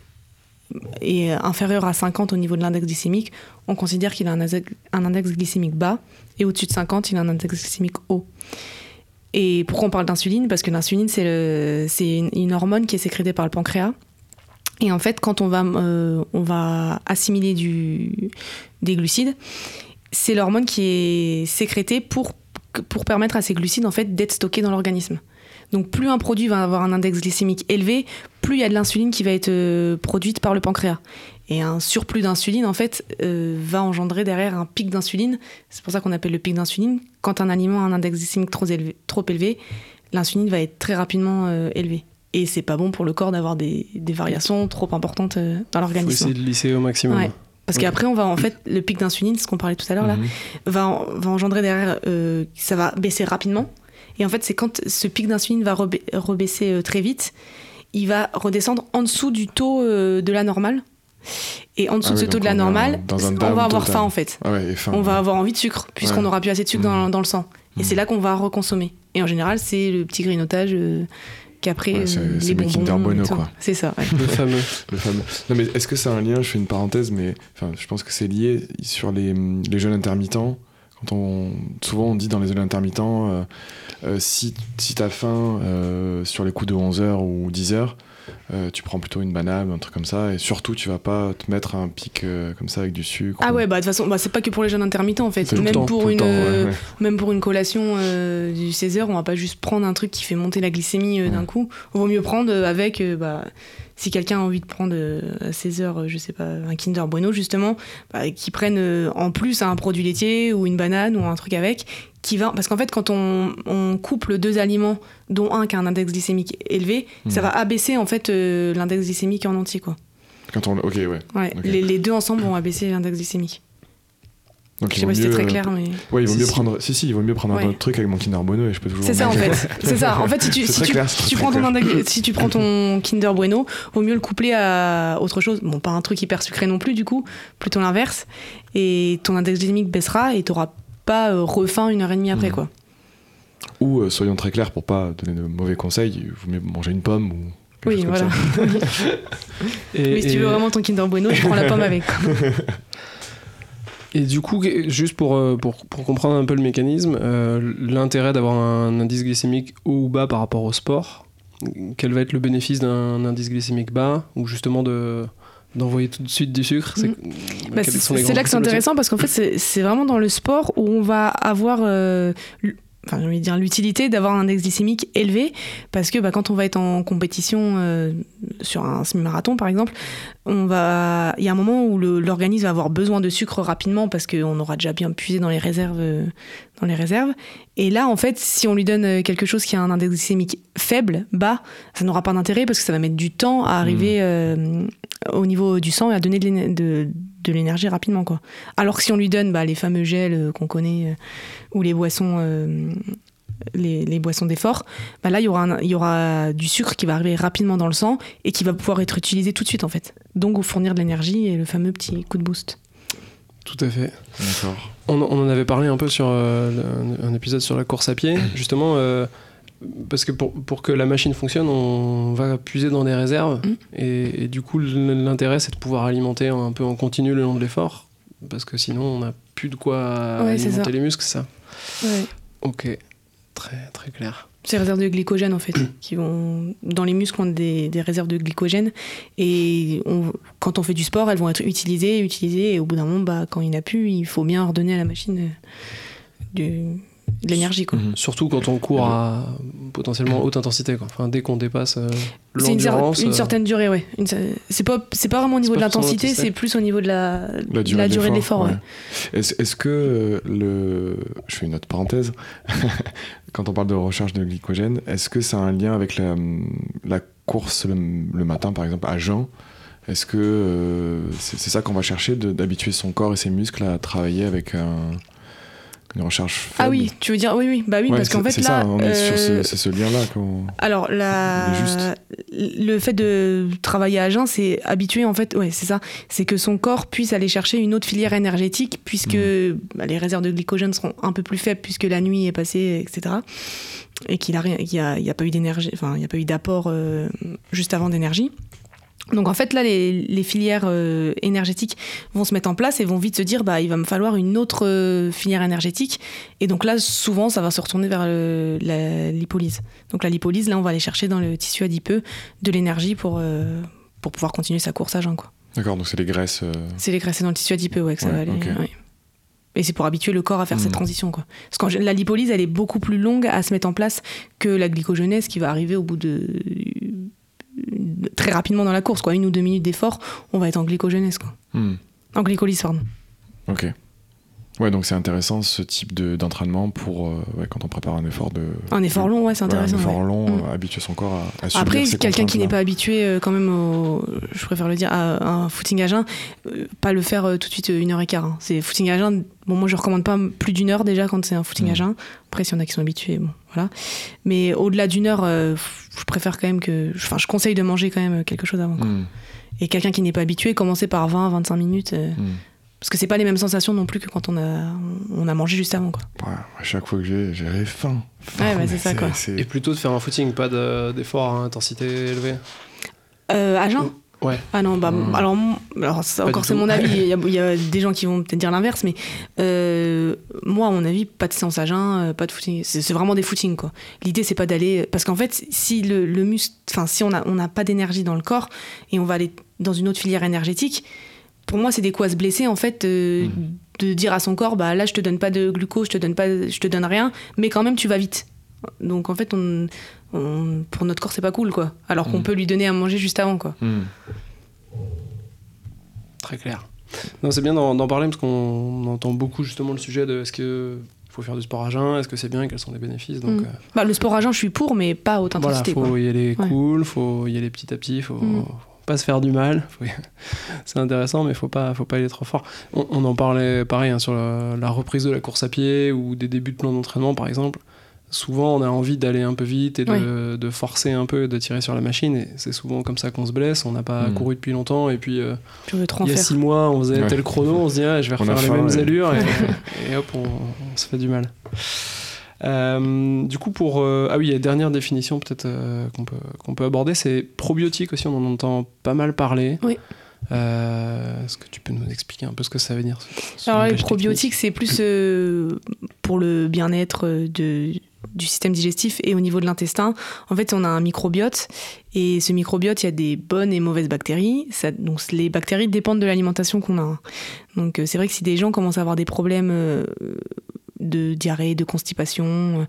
est inférieur à 50 au niveau de l'index glycémique, on considère qu'il a un, un index glycémique bas et au-dessus de 50, il a un index glycémique haut. Et pourquoi on parle d'insuline? Parce que l'insuline, c'est une, une hormone qui est sécrétée par le pancréas. Et en fait, quand on va, euh, assimiler des glucides, c'est l'hormone qui est sécrétée pour, permettre à ces glucides en fait, d'être stockés dans l'organisme. Donc plus un produit va avoir un index glycémique élevé, plus il y a de l'insuline qui va être euh, produite par le pancréas. Et un surplus d'insuline, en fait, euh, va engendrer derrière un pic d'insuline. C'est pour ça qu'on appelle le pic d'insuline. Quand un aliment a un index glycémique trop élevé, trop élevé l'insuline va être très rapidement élevée. Et c'est pas bon pour le corps d'avoir des, des variations trop importantes euh, dans
faut
l'organisme.
essayer de lisser au maximum.
Ouais. Parce qu'après, on va en fait, le pic d'insuline, ce qu'on parlait tout à l'heure là,
Mhm.
va, en- va engendrer derrière, euh, ça va baisser rapidement. Et en fait, c'est quand ce pic d'insuline va reba- rebaisser euh, très vite, il va redescendre en dessous du taux euh, de la normale. Et en dessous
Ah
de ce taux de la normale, on va avoir faim en fait.
Ah ouais,
On va avoir envie de sucre, puisqu'on
Ouais.
n'aura plus assez de sucre dans,
Mhm.
dans le sang. Et
Mhm.
c'est là qu'on va reconsommer. Et en général, c'est le petit grignotage qu'après
Ouais,
euh, les bonbons.
quoi.
C'est ça, ouais.
Le fameux.
Le fameux. Non, mais est-ce que c'est un lien Je fais une parenthèse, mais enfin, je pense que c'est lié sur les, les jeûnes intermittents. Quand on, souvent, on dit dans les jeûnes intermittents, euh, euh, si, si t'as faim euh, sur les coups de 11h ou 10h, euh, tu prends plutôt une banane, un truc comme ça, et surtout, tu vas pas te mettre un pic euh, comme ça avec du sucre.
Ah
ou-
ouais, bah de toute façon, bah, c'est pas que pour les jeunes intermittents en fait.
Le
Même
temps,
pour, une,
temps, ouais,
euh,
ouais.
même pour une collation euh, du 16h, on va pas juste prendre un truc qui fait monter la glycémie euh, d'un
Ouais.
coup. Vaut mieux prendre euh, avec, euh, bah, si quelqu'un a envie de prendre euh, à 16h, euh, je sais pas, un Kinder Bueno justement, bah, qui prenne euh, en plus un produit laitier ou une banane ou un truc avec, qui va. Parce qu'en fait, quand on, on couple deux aliments, dont un qui a un index glycémique élevé, ça
Mhm.
va abaisser en fait euh, l'index glycémique en entier quoi.
Quand on, ok, ouais.
Les, les deux ensemble vont abaisser l'index glycémique.
Donc,
Je sais pas si c'était très clair, mais.
Ouais, il vaut
Si,
mieux
si.
prendre. Si, si, il vaut mieux prendre
Ouais.
un autre truc avec mon Kinder Bueno et je peux toujours.
C'est ça en fait. C'est ça. En fait, si tu, si tu,
clair,
prends ton si tu prends ton Kinder Bueno, vaut mieux le coupler à autre chose. Bon, pas un truc hyper sucré non plus du coup, plutôt l'inverse. Et ton index glycémique baissera et t'auras pas euh, refaim une heure et demie après
Mhm.
quoi.
Ou euh, soyons très clairs pour pas donner de mauvais conseils, il vaut mieux manger une pomme ou.
Oui, voilà.
Et,
Mais si tu veux vraiment ton Kinder Bueno, tu prends la pomme avec.
Et du coup, juste pour, euh, pour, pour comprendre un peu le mécanisme, euh, l'intérêt d'avoir un indice glycémique haut ou bas par rapport au sport, quel va être le bénéfice d'un indice glycémique bas ou justement de d'envoyer tout de suite du sucre c'est,
Bah,
les
c'est
grandes
là que c'est intéressant parce qu'en fait, c'est vraiment dans le sport où on va avoir. euh, enfin j'ai envie de dire l'utilité d'avoir un index glycémique élevé parce que bah, quand on va être en compétition euh, sur un semi-marathon par exemple, on va, il y a un moment où l'organisme va avoir besoin de sucre rapidement parce qu'on aura déjà bien puisé dans les réserves, euh, dans les réserves. Et là en fait, si on lui donne euh, quelque chose qui a un index glycémique faible, bas, ça n'aura pas d'intérêt parce que ça va mettre du temps à arriver euh, au niveau du sang et à donner de de, de l'énergie rapidement quoi. Alors que si on lui donne bah, les fameux gels euh, qu'on connaît euh, ou les boissons euh, les, les boissons d'effort, bah là il y aura un- il y aura du sucre qui va arriver rapidement dans le sang et qui va pouvoir être utilisé tout de suite en fait. Donc fournir de l'énergie et le fameux petit coup de boost.
Tout à fait.
D'accord.
On, on en avait parlé un peu sur euh, un, épisode sur la course à pied, justement, euh, parce que pour, pour que la machine fonctionne, on va puiser dans des réserves,
Mm.
et, et du coup, l'intérêt, c'est de pouvoir alimenter un peu en continu le long de l'effort, parce que sinon, on n'a plus de quoi
Ouais,
alimenter les muscles, ça. Ok, très, très clair.
Ces réserves de glycogène en fait, qui vont dans les muscles on a des, des réserves de glycogène. Et on- quand on fait du sport, elles vont être utilisées, utilisées. Et au bout d'un moment, bah, quand il n'y en a plus, il faut bien redonner à la machine euh, du- de l'énergie quoi.
Mhm.
Surtout quand on court à potentiellement haute intensité, quoi. Enfin, dès qu'on dépasse euh,
C'est une, cer-
l'endurance...
une
euh,
certaine durée, cer- C'est pas, c'est pas vraiment au niveau de l'intensité, c'est plus au niveau de la,
La durée,
la
de
durée de l'effort. ouais.
Est-ce est-ce que euh, le. Je fais une autre parenthèse. Quand on parle de recharge de glycogène, est-ce que ça a un lien avec la, la course le, le matin, par exemple, à jeun? Est-ce que euh, c'est ça qu'on va chercher, d'habituer son corps et ses muscles à travailler avec un- une recharge faible
Ah oui, tu veux dire oui oui bah oui
Ouais,
parce qu'en fait
c'est
là
ça, on est sur ce,
euh,
c'est ce lien-là.
alors la
juste.
le fait de travailler à jeun c'est habituer en fait ouais c'est ça c'est que son corps puisse aller chercher une autre filière énergétique puisque
Mhm.
bah, les réserves de glycogène seront un peu plus faibles puisque la nuit est passée etc et qu'il a rien qu'il y a, il y a pas eu d'énergie enfin il y a pas eu d'apport euh, juste avant d'énergie donc en fait là les, les filières euh, énergétiques vont se mettre en place et vont vite se dire bah il va me falloir une autre euh, filière énergétique et donc là souvent ça va se retourner vers le- la lipolyse donc la lipolyse là on va aller chercher dans le tissu adipeux de l'énergie pour euh, pour pouvoir continuer sa course à jeun quoi
D'accord, donc c'est les graisses.
c'est les graisses dans le tissu adipeux ouais que ça
Ouais,
va aller ouais. et c'est pour habituer le corps à faire cette
Mhm.
transition quoi parce que la lipolyse elle est beaucoup plus longue à se mettre en place que la glycogenèse qui va arriver au bout de très rapidement dans la course quoi. Une ou deux minutes d'effort on va être en glycogenèse quoi.
Hmm,
en glycolyse pardon.
Ok. Ouais, donc c'est intéressant ce type de- d'entraînement pour euh, ouais, quand on prépare un effort de.
Un effort long, ouais, c'est
Ouais, un
intéressant.
effort
ouais.
long,
Mm.
euh, habituer son corps à, à subir
Après, quelqu'un qui n'est pas habitué euh, quand même au, je préfère le dire, à un footing à jeun, euh, pas le faire tout de suite une heure et quart. hein. C'est footing à jeun. Bon, moi je recommande pas plus d'une heure déjà quand c'est un footing
Mm.
à jeun. Après, s'il y en a qui sont habitués, bon, voilà. Mais au-delà d'une heure, je préfère quand même que, enfin, je conseille de manger quand même quelque chose avant. quoi.
Hmm,
Et quelqu'un qui n'est pas habitué, commencer par 20-25 minutes,
hmm.
Parce que c'est pas les mêmes sensations non plus que quand on a, on a mangé juste avant, quoi.
Ouais, à chaque fois que j'ai, j'avais faim. Faim,
Ouais, bah,
mais
c'est ça, quoi.
c'est-
Et plutôt de faire un footing, pas de- d'effort à intensité élevée.
Euh, à jeun
Ouais.
Ah non, bah,
Mm.
alors, alors ça, encore c'est
tout.
mon avis, il y, a, y a des gens qui vont peut-être dire l'inverse, mais euh, moi, à mon avis, pas de séance à jeun, euh, pas de footing, c'est c'est vraiment des footings quoi. L'idée, c'est pas d'aller. Parce qu'en fait, si le, le muscle, enfin, si on n'a on n'a pas d'énergie dans le corps et on va aller dans une autre filière énergétique, pour moi, c'est des coups à se blesser en fait, euh,
Mm.
de dire à son corps, bah là, je te donne pas de glucose, je te donne, pas, je te donne rien, mais quand même, tu vas vite. Donc en fait, on, on- pour notre corps, c'est pas cool quoi. Alors qu'on
Mm.
peut lui donner à manger juste avant quoi.
Hmm.
Très clair. Non, c'est bien d'en parler parce qu'on entend beaucoup justement le sujet de est-ce que faut faire du sport à jeun, est-ce que c'est bien, quels sont les bénéfices. Donc euh,
Bah, le sport à jeun, je suis pour, mais pas à haute
voilà, faut
quoi.
y aller
Ouais.
cool, faut y aller petit à petit, faut
Mm.
Pas se faire du mal. c'est intéressant, mais faut pas, faut pas aller trop fort. On, on en parlait pareil hein, sur la, la reprise de la course à pied ou des débuts de plan d'entraînement par exemple. Souvent, on a envie d'aller un peu vite et de, de forcer un peu, de tirer sur la machine. Et c'est souvent comme ça qu'on se blesse. On n'a pas
Mm.
couru depuis longtemps. Et puis, euh, il y a six mois, on faisait
Ouais.
tel chrono, on se dit, ah, je vais refaire les
faim,
mêmes allures, et, et hop, on, on se fait du mal. Euh, du coup, pour. euh, ah oui, la dernière définition peut-être euh, qu'on peut, qu'on peut aborder, c'est probiotique aussi, on en entend pas mal parler.
Oui.
Est-ce que tu peux nous expliquer un peu ce que ça veut dire ce-
Alors, les probiotiques, c'est plus pour le bien-être de- du système digestif et au niveau de l'intestin. En fait, on a un microbiote et ce microbiote, il y a des bonnes et mauvaises bactéries. Ça- donc, les bactéries dépendent de l'alimentation qu'on a. Donc, c'est vrai que si des gens commencent à avoir des problèmes euh, de diarrhée, de constipation.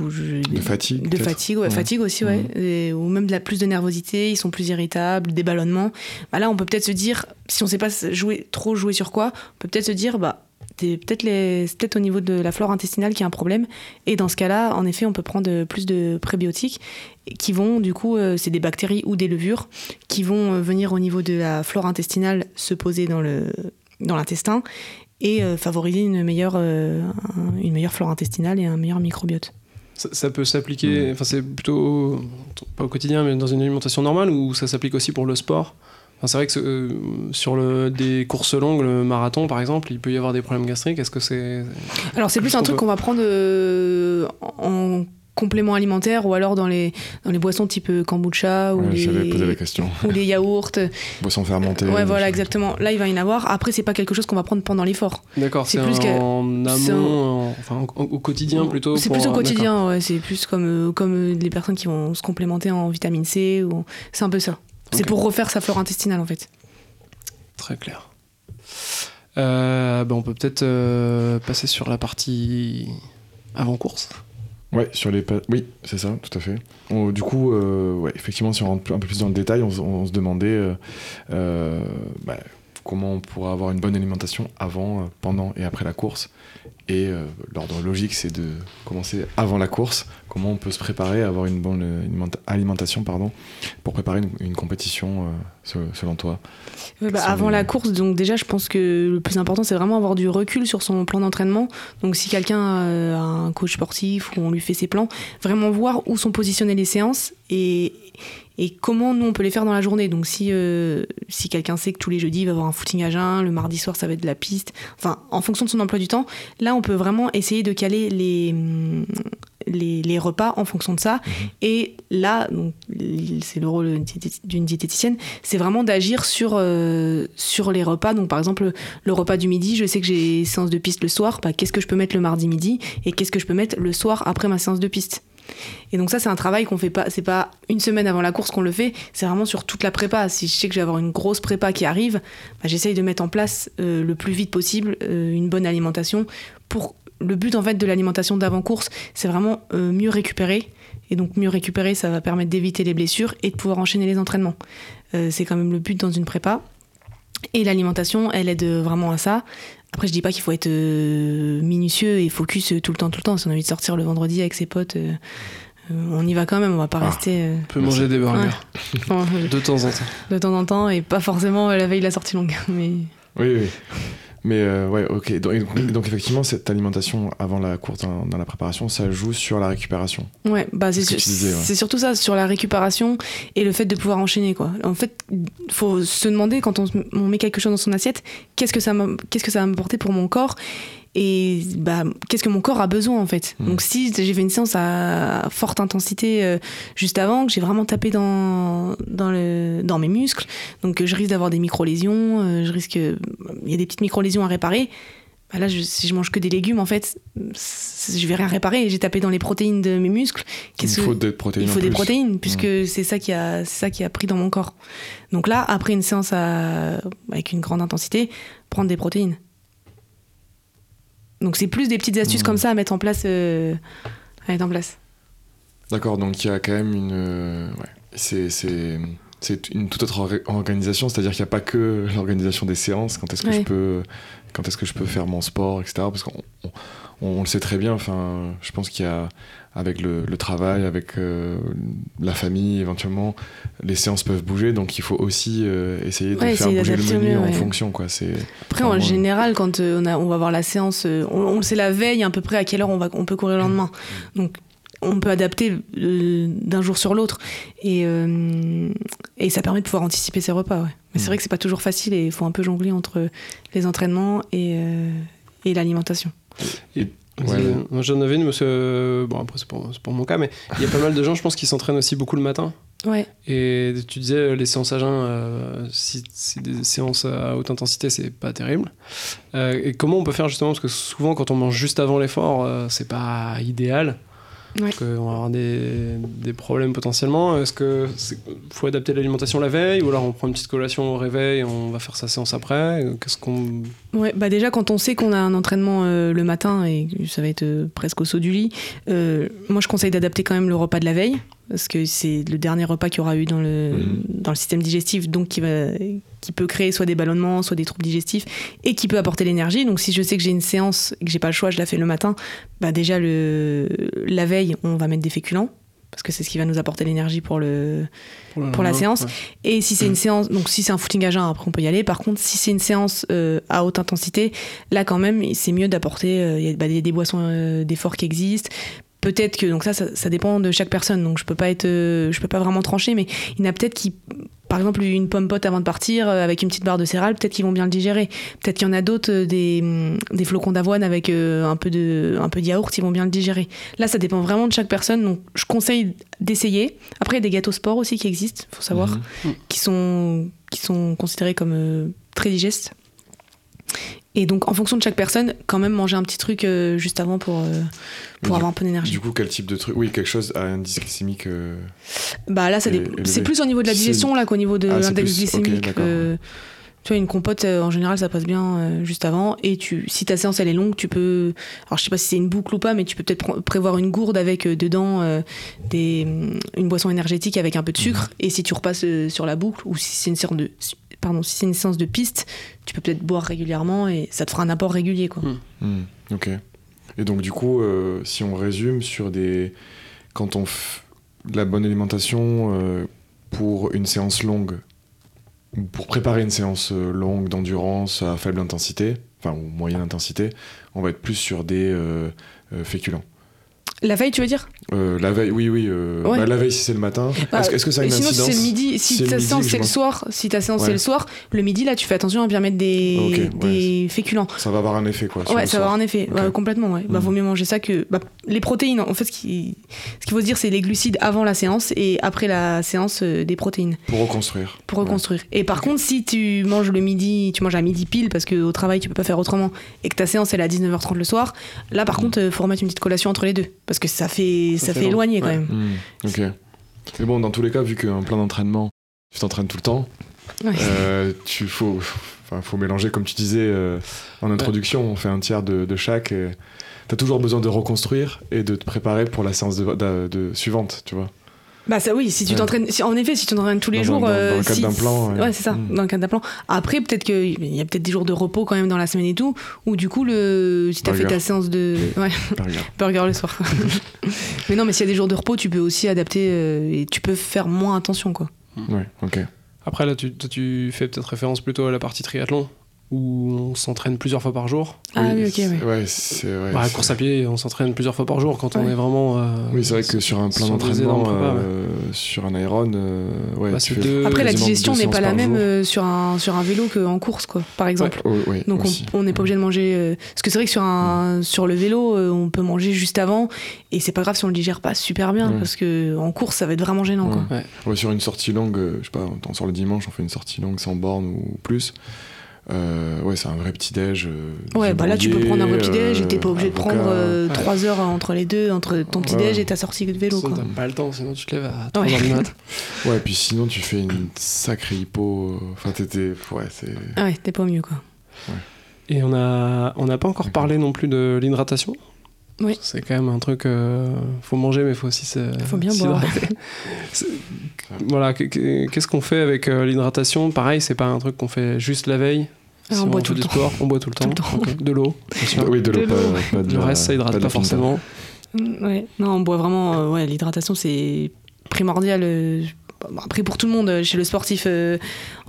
ou je-
De fatigue,
De fatigue, ouais,
Ouais.
fatigue aussi, ouais. Et- ou même de la plus de nervosité, ils sont plus irritables, des ballonnements. Bah là, on peut peut-être se dire, si on sait pas jouer, trop jouer sur quoi, on peut peut-être se dire, bah, c'est peut-être peut-être au niveau de la flore intestinale qu'il y a un problème. Et dans ce cas-là, en effet, on peut prendre plus de prébiotiques qui vont, du coup, euh, c'est des bactéries ou des levures qui vont euh, venir au niveau de la flore intestinale se poser dans le dans l'intestin et euh, favoriser une meilleure, euh, un- une meilleure flore intestinale et un meilleur microbiote.
Ça, ça peut s'appliquer, enfin c'est plutôt pas au quotidien, mais dans une alimentation normale ou ça s'applique aussi pour le sport? Enfin, C'est vrai que euh, sur le, des courses longues, le marathon par exemple, il peut y avoir des problèmes gastriques. Est-ce que c'est.
Alors c'est plus un truc qu'on va prendre euh, en complément alimentaire ou alors dans les, dans les boissons type euh, kombucha ou,
Ouais, J'avais posé la
les,
question.
ou les yaourts.
Boisson fermentée.
ouais, voilà, exactement. Là, il va y en avoir. Après, c'est pas quelque chose qu'on va prendre pendant l'effort.
D'accord,
C'est plus que-
en
c'est
amont, en- enfin au, quotidien plutôt.
C'est plus au quotidien, ouais, c'est plus comme, euh, comme euh, les personnes qui vont se complémenter en vitamine C. Ou... C'est un peu ça. C'est pour refaire sa flore intestinale en fait.
Très clair. Euh, ben, on peut peut-être euh, passer sur la partie avant-course.
Ouais, sur les oui, c'est ça, tout à fait. Du coup, euh, ouais, effectivement, si on rentre un peu plus dans le détail, on, se- demandait euh, euh, bah, comment on pourra avoir une bonne alimentation avant, euh, pendant et après la course. Et l'ordre logique, c'est de commencer avant la course. Comment on peut se préparer, avoir une bonne alimenta- alimentation, pardon, pour préparer une, une compétition, euh, se- selon toi?
Bah, avant
les-
la course, donc déjà, je pense que le plus important, c'est vraiment avoir du recul sur son plan d'entraînement. Donc, si quelqu'un euh, a un coach sportif ou on lui fait ses plans, vraiment voir où sont positionnées les séances et, et comment nous on peut les faire dans la journée. Donc, si, euh, si quelqu'un sait que tous les jeudis il va avoir un footing à jeun, le mardi soir ça va être de la piste, enfin, en fonction de son emploi du temps, là on peut vraiment essayer de caler les. Les, les repas en fonction de ça. Et là, donc, c'est le rôle d'une diététicienne, c'est vraiment d'agir sur, euh, sur les repas. Donc, par exemple, le repas du midi, je sais que j'ai séance de piste le soir. Bah, qu'est-ce que je peux mettre le mardi midi et qu'est-ce que je peux mettre le soir après ma séance de piste? Et donc ça c'est un travail qu'on fait pas c'est pas une semaine avant la course qu'on le fait c'est vraiment sur toute la prépa si je sais que je vais avoir une grosse prépa qui arrive bah, j'essaye de mettre en place euh, le plus vite possible euh, une bonne alimentation pour le but en fait de l'alimentation d'avant course c'est vraiment euh, mieux récupérer et donc mieux récupérer ça va permettre d'éviter les blessures et de pouvoir enchaîner les entraînements Euh, c'est quand même le but dans une prépa et l'alimentation, elle aide vraiment à ça. Après, je dis pas qu'il faut être euh, minutieux et focus euh, tout le temps, tout le temps. Si on a envie de sortir le vendredi avec ses potes, euh, euh, on y va quand même. On va pas
Ah.
rester euh,
On peut manger des burgers
enfin, euh,
de temps en temps.
de temps en temps et pas forcément euh, la veille de la sortie longue. Mais
Oui, oui. Mais euh, ouais, ok. Donc, effectivement, cette alimentation avant la course, dans, dans la préparation, ça joue sur la récupération.
ouais, bah c'est
C'est ouais.
surtout ça sur la récupération et le fait de pouvoir enchaîner quoi. En fait, faut se demander quand on, met quelque chose dans son assiette, qu'est-ce que ça m'a- qu'est-ce que ça va m'apporter pour mon corps et bah qu'est-ce que mon corps a besoin en fait?
Mm.
Donc si j'ai fait une séance à forte intensité euh, juste avant, que j'ai vraiment tapé dans dans le dans mes muscles, donc euh, je risque d'avoir des micro-lésions, euh, je risque il y a des petites micro-lésions à réparer. Bah là, je- si je mange que des légumes, en fait, je vais rien réparer. J'ai tapé dans les protéines de mes muscles.
Il faut des protéines.
il
en
faut des
plus.
protéines puisque c'est ça qui a c'est ça qui a pris dans mon corps. Donc là, après une séance à- avec une grande intensité, prendre des protéines. Donc c'est plus des petites astuces comme ça à mettre en place. euh, à mettre en place.
D'accord, donc il y a quand même une. euh, ouais, c'est, c'est, c'est une toute autre orga- organisation, c'est-à-dire qu'il n'y a pas que l'organisation des séances, quand est-ce que, je peux, quand est-ce que je peux faire mon sport, etc. Parce qu'on on, le sait très bien, enfin, je pense qu'il y a, avec le, le travail, avec euh, la famille éventuellement, les séances peuvent bouger, donc il faut aussi euh, essayer de
Ouais,
faire
essayer
bouger le menu
mieux,
en
ouais.
fonction. Quoi. C'est,
Après, en général, quand euh, on, a, on va voir la séance, on, on le sait la veille à peu près à quelle heure on, va, on peut courir le lendemain. Donc on peut adapter euh, d'un jour sur l'autre et, et ça permet de pouvoir anticiper ses repas. Ouais. Mais c'est
Mm.
vrai que c'est pas toujours facile et il faut un peu jongler entre les entraînements et, et l'alimentation.
Ouais.
Euh, Moi, J'en avais une, monsieur. Bon, après, c'est pour, mon cas, mais il y a pas mal de gens, je pense, qui s'entraînent aussi beaucoup le matin.
Ouais.
Et tu disais, les séances à jeun, euh, si c'est des séances à haute intensité, c'est pas terrible. Euh, et comment on peut faire justement? Parce que souvent, quand on mange juste avant l'effort, euh, c'est pas idéal.
Ouais.
qu'on va avoir des, des problèmes potentiellement. Est-ce que faut adapter l'alimentation la veille ou alors on prend une petite collation au réveil et on va faire sa séance après? Qu'est-ce qu'on
Ouais, bah déjà quand on sait qu'on a un entraînement euh, le matin et que ça va être euh, presque au saut du lit, euh, moi je conseille d'adapter quand même le repas de la veille parce que c'est le dernier repas qu'il y aura eu dans le,
Mhm.
dans le système digestif, donc qui, va, qui peut créer soit des ballonnements, soit des troubles digestifs et qui peut apporter l'énergie. Donc si je sais que j'ai une séance et que j'ai pas le choix, je la fais le matin, bah déjà le, la veille on va mettre des féculents parce que c'est ce qui va nous apporter l'énergie pour le, Pour la séance.
Ouais.
et si c'est une séance, donc si c'est un footing à jeun, après on peut y aller. Par contre, si c'est une séance euh, à haute intensité, là quand même, c'est mieux d'apporter. euh, y a bah, des, des boissons euh, d'effort qui existent. Peut-être que donc ça, ça, ça dépend de chaque personne. Donc je peux pas être, euh, je peux pas vraiment trancher, mais il y en a peut-être qui, par exemple, une pomme pote avant de partir euh, avec une petite barre de céréales, peut-être qu'ils vont bien le digérer. Peut-être qu'il y en a d'autres euh, des, hum, des flocons d'avoine avec un peu de un peu de yaourt, ils vont bien le digérer. Là, ça dépend vraiment de chaque personne. Donc je conseille d'essayer. Après, il y a des gâteaux sport aussi qui existent, faut savoir
Mhm.
qui sont, qui sont considérés comme euh, très digestes. Et donc, en fonction de chaque personne, quand même manger un petit truc euh, juste avant pour, euh, pour
Du-
avoir un peu d'énergie.
Du coup, quel type de truc Oui, quelque chose à indice glycémique. euh,
Bah là, c'est plus au niveau de la digestion là qu'au niveau de
Ah,
l'index glycémique. euh, tu vois, une compote, euh, en général, ça passe bien euh, juste avant. Et tu, si ta séance elle est longue, tu peux. Alors, je sais pas si c'est une boucle ou pas, mais tu peux peut-être pr- prévoir une gourde avec euh, dedans euh, des, hum, une boisson énergétique avec un peu de sucre.
Mhm.
Et si tu repasses euh, sur la boucle, ou si c'est une séance de. Pardon, si c'est une séance de piste, tu peux peut-être boire régulièrement et ça te fera un apport régulier. Quoi.
Hmm, ok. Et donc, du coup, euh, si on résume sur des. Quand on fait de la bonne alimentation euh, pour une séance longue, ou pour préparer une séance euh, longue d'endurance à faible intensité, enfin, ou moyenne intensité, on va être plus sur des euh, euh, féculents.
La veille, tu veux dire?
Euh, la veille, oui, oui. euh,
Ouais.
bah, la veille, si c'est le matin.
Bah,
est-ce, que- ça a une
Sinon, si c'est le midi,
Si
ta séance c'est le soir, si ta séance
Ouais.
c'est le soir, le midi là, tu fais attention à bien mettre des,
ouais.
féculents.
Ça va avoir un effet, quoi.
Ouais, ça va avoir un effet, complètement. Ouais. Bah,
Mhm.
vaut mieux manger ça que bah, les protéines. En fait, ce qui- ce qu'il faut se dire, c'est les glucides avant la séance et après la séance euh, des protéines
Pour reconstruire.
pour reconstruire. Et par contre, si tu manges le midi, tu manges à midi pile parce qu'au travail tu peux pas faire autrement et que ta séance elle est à 19h30 le soir, là par contre, euh, faut remettre une petite collation entre les deux parce que ça fait ça,
Ça
fait,
fait long.
éloigner quand
Ouais.
même.
Hmm, ok. Mais bon, dans tous les cas, vu qu'un plan d'entraînement, tu t'entraînes tout le temps,
Ouais.
euh, tu faut, enfin, faut mélanger, comme tu disais euh, en introduction, on fait un tiers de, de chaque. et T'as toujours besoin de reconstruire et de te préparer pour la séance de, de- de- suivante, tu vois.
Bah ça oui, si tu t'entraînes, si, en effet, si tu t'entraînes tous les
Dans
jours,
dans- dans
euh,
le cadre
si-
d'un plan, ouais.
ouais, c'est ça,
Mm.
dans le cadre d'un plan. Après, peut-être qu'il y a peut-être des jours de repos quand même dans la semaine et tout, ou du coup, le, si t'as fait
Burger.
ta séance de ouais,
regarde.
burger le soir. mais non, mais s'il y a des jours de repos, tu peux aussi adapter euh, et tu peux faire moins attention quoi.
Ouais, ok.
Après, là, tu, toi, tu fais peut-être référence plutôt à la partie triathlon, où on s'entraîne plusieurs fois par jour.
Ah oui, ok,
c'est-
ouais.
C'est ouais,
Bah, course à pied, on s'entraîne plusieurs fois par jour quand on est vraiment. euh,
Oui, c'est vrai que sur un
énormes
d'entraînement,
ouais.
euh, sur un Iron, euh, ouais,
Bah,
tu
c'est
fais
deux-
Après, la digestion n'est pas la même euh, sur un sur un vélo qu'en course quoi, par exemple.
Ouais,
Donc
aussi.
on- on n'est pas obligé de manger. euh, Parce que c'est vrai que sur, un, sur le vélo, euh, on peut manger juste avant et c'est pas grave si on le digère pas super bien
Ouais.
parce que en course ça va être vraiment gênant. Quoi.
Ouais. Ouais, sur une sortie longue, euh, je sais pas, on sort le dimanche, on fait une sortie longue sans borne ou plus. Euh, ouais, c'est un vrai petit-déj. euh,
Ouais, bah là tu peux prendre un vrai petit-déj et t'es pas
euh,
obligé de prendre euh,
Ouais.
3 heures entre les deux, entre ton petit-déj
Ouais.
et ta sortie de vélo.
Ça,
Quoi.
T'as pas le temps, sinon tu te lèves à 3
Ouais.
h du mat.
Ouais, puis sinon tu fais une sacrée hypo. euh, Enfin, t'étais. Ouais, c'est.
Ah ouais, t'es pas au mieux quoi.
Et on a, on n'a pas encore parlé non plus de l'hydratation.
Oui.
C'est quand même un truc. euh, faut manger, mais faut aussi se.
Faut bien boire.
voilà, que- que- qu'est-ce qu'on fait avec euh, l'hydratation? Pareil, c'est pas un truc qu'on fait juste la veille.
Ah,
Si
on boit tout le temps.
sport, on boit tout le temps.
le temps.
Ok. De l'eau.
Oui, de l'eau, pas, de
Le reste, ça hydrate pas, forcément.
Mm, Ouais, non, on boit vraiment. euh, ouais, l'hydratation c'est primordial. euh, après pour tout le monde, euh, chez le sportif euh,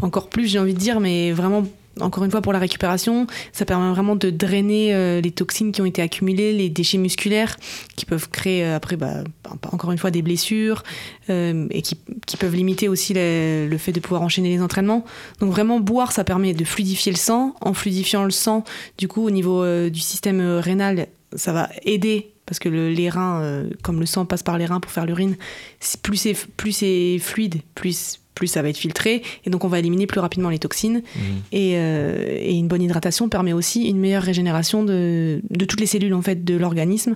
encore plus, j'ai envie de dire, mais vraiment. Encore une fois, pour la récupération, ça permet vraiment de drainer euh, les toxines qui ont été accumulées, les déchets musculaires qui peuvent créer euh, après, bah, encore une fois, des blessures euh, et qui, peuvent limiter aussi le, fait de pouvoir enchaîner les entraînements. Donc vraiment, boire, ça permet de fluidifier le sang. En fluidifiant le sang, du coup, au niveau du système rénal, ça va aider parce que le- les reins, euh, comme le sang passe par les reins pour faire l'urine, plus c'est plus c'est fluide, plus plus ça va être filtré et donc on va éliminer plus rapidement les toxines. Et, euh, et une bonne hydratation permet aussi une meilleure régénération de, de toutes les cellules en fait de l'organisme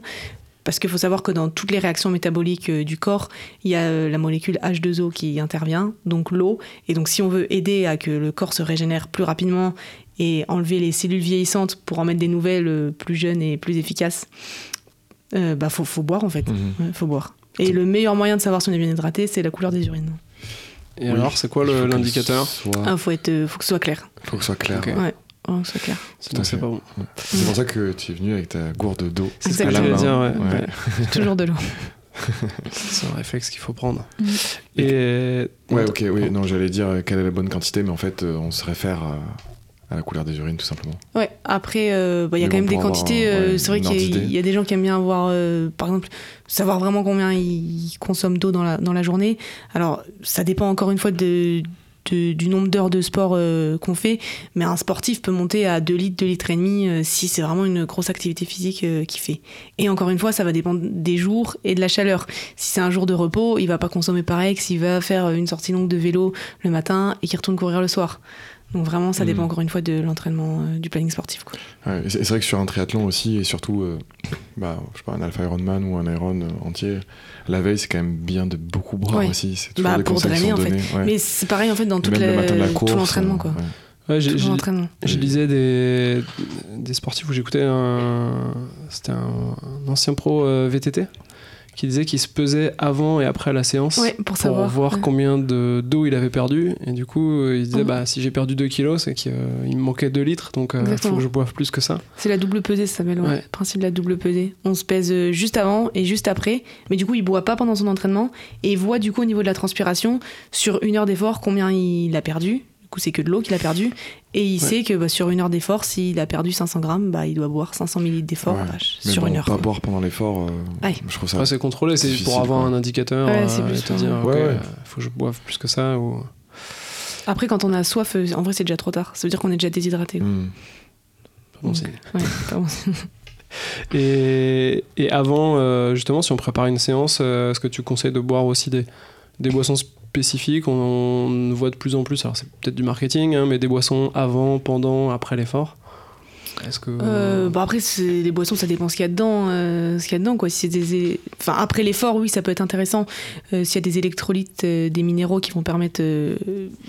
parce qu'il faut savoir que dans toutes les réactions métaboliques euh, du corps, il y a euh, la molécule H2O qui intervient, donc l'eau. Et donc si on veut aider à que le corps se régénère plus rapidement et enlever les cellules vieillissantes pour en mettre des nouvelles euh, plus jeunes et plus efficaces, euh, bah faut, faut boire en fait.
Mhm.
Ouais, faut boire. Et le meilleur moyen de savoir si on est bien hydraté, c'est la couleur des urines.
Et
Oui.
alors, c'est quoi
Il faut
l'indicateur
ce soit-
Ah, faut être, faut que ce soit clair.
faut que ce soit clair.
Ok.
ouais.
Ouais, faut que ce soit clair.
Sinon, c'est pas bon.
C'est pour ça que tu es venu avec ta gourde d'eau.
C'est ce
à
que j'allais
main.
dire, ouais.
Ouais.
Toujours de l'eau.
C'est un réflexe qu'il faut prendre.
Mm.
Et.
Ouais, ok, oui, non, j'allais dire euh, quelle est la bonne quantité, mais en fait, euh, on se réfère à, à la couleur des urines, tout simplement.
Ouais, après, euh, bah, il y a
Mais
quand même des quantités. euh,
ouais,
c'est vrai qu'il y, a- y des gens qui aiment bien avoir, euh, par exemple, savoir vraiment combien ils consomment d'eau dans la, dans la journée. Alors, ça dépend encore une fois de, du nombre d'heures de sport euh, qu'on fait, mais un sportif peut monter à 2 litres, 2 litres et demi euh, si c'est vraiment une grosse activité physique euh, qu'il fait. Et encore une fois, ça va dépendre des jours et de la chaleur. Si c'est un jour de repos, il va pas consommer pareil que s'il va faire une sortie longue de vélo le matin et qu'il retourne courir le soir. Donc vraiment, ça dépend
Mhm.
encore une fois de l'entraînement, euh, du planning sportif. Quoi.
Ouais, et c'est vrai que sur un triathlon aussi, et surtout, euh, bah, je sais pas, un Alpha Ironman ou un Iron euh, entier, la veille, c'est quand même bien de beaucoup boire
Ouais.
aussi. C'est toujours
Bah,
des
pour drainer, en fait.
ouais.
Mais c'est pareil en fait dans toute
le
la-
la
tout
course.
l'entraînement quoi.
ouais.
Ouais, j'ai-
Tout
j'ai-
l'entraînement.
Je lisais des, des sportifs où j'écoutais un. C'était un, un ancien pro euh, VTT qui disait qu'il se pesait avant et après la séance
Ouais, pour
voir
ouais.
combien de- d'eau il avait perdu. Et du coup, euh, il disait
Mhm.
bah, si j'ai perdu 2 kilos, c'est qu'il me manquait 2 litres, donc il faut
Exactement.
que je boive plus que ça.
C'est la double pesée, ça s'appelle. Ouais. Le principe de la double pesée. On se pèse euh, juste avant et juste après, mais du coup il boit pas pendant son entraînement et voit du coup au niveau de la transpiration sur une heure d'effort combien il a perdu. Coup c'est que de l'eau qu'il a perdu et il
Ouais.
sait que bah, sur une heure d'effort, s'il a perdu 500 grammes, bah, il doit boire 500 millilitres d'effort
Ouais. Mais
sur
bon,
une heure.
pas
quoi.
boire pendant l'effort, euh,
Ouais.
je trouve ça.
Ouais, c'est contrôlé, c'est pour avoir
quoi.
un indicateur
Ouais,
euh,
c'est plus
et te
ça.
dire
Ouais,
ok,
ouais.
euh, faut que je boive plus que ça. Ou...
Après quand on a soif, euh, en vrai c'est déjà trop tard. Ça veut dire qu'on est déjà déshydraté.
Hmm.
Pas bon signe.
ouais, pas bon.
Et, et avant, euh, justement, si on prépare une séance, euh, est-ce que tu conseilles de boire aussi des, des boissons spécifiques on, voit de plus en plus, alors c'est peut-être du marketing, hein, mais des boissons avant, pendant, après l'effort Est-ce que.
Euh, bah après, les boissons, ça dépend ce qu'il y a dedans. euh, ce qu'il y a dedans quoi. Si des, enfin, après l'effort, oui, ça peut être intéressant. Euh, S'il y a des électrolytes, des minéraux qui vont permettre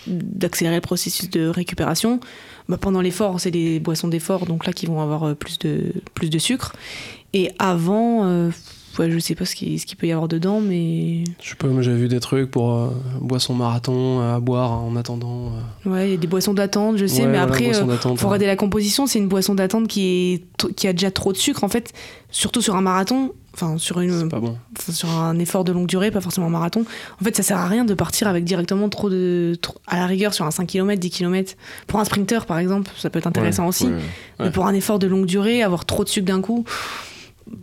d'accélérer le processus de récupération. Bah, pendant l'effort, c'est des boissons d'effort, donc là, qui vont avoir plus de, plus de sucre. Et avant, ouais, je sais pas ce qu'il ce peut y avoir dedans, mais
Je sais pas, moi j'avais vu des trucs pour euh, boissons marathon à boire en attendant. euh,
ouais, il y a des boissons d'attente, je sais,
ouais,
mais
voilà,
après. euh, Faut
hein.
regarder la composition, c'est une boisson d'attente qui, est t- qui a déjà trop de sucre en fait, surtout sur un marathon, enfin sur, une,
pas bon.
enfin, sur un effort de longue durée, pas forcément un marathon. En fait, ça sert à rien de partir avec directement trop de. trop- à la rigueur sur un 5 km, 10 km. Pour un sprinter par exemple, ça peut être intéressant
Ouais,
aussi. Mais pour un effort de longue durée, avoir trop de sucre d'un coup,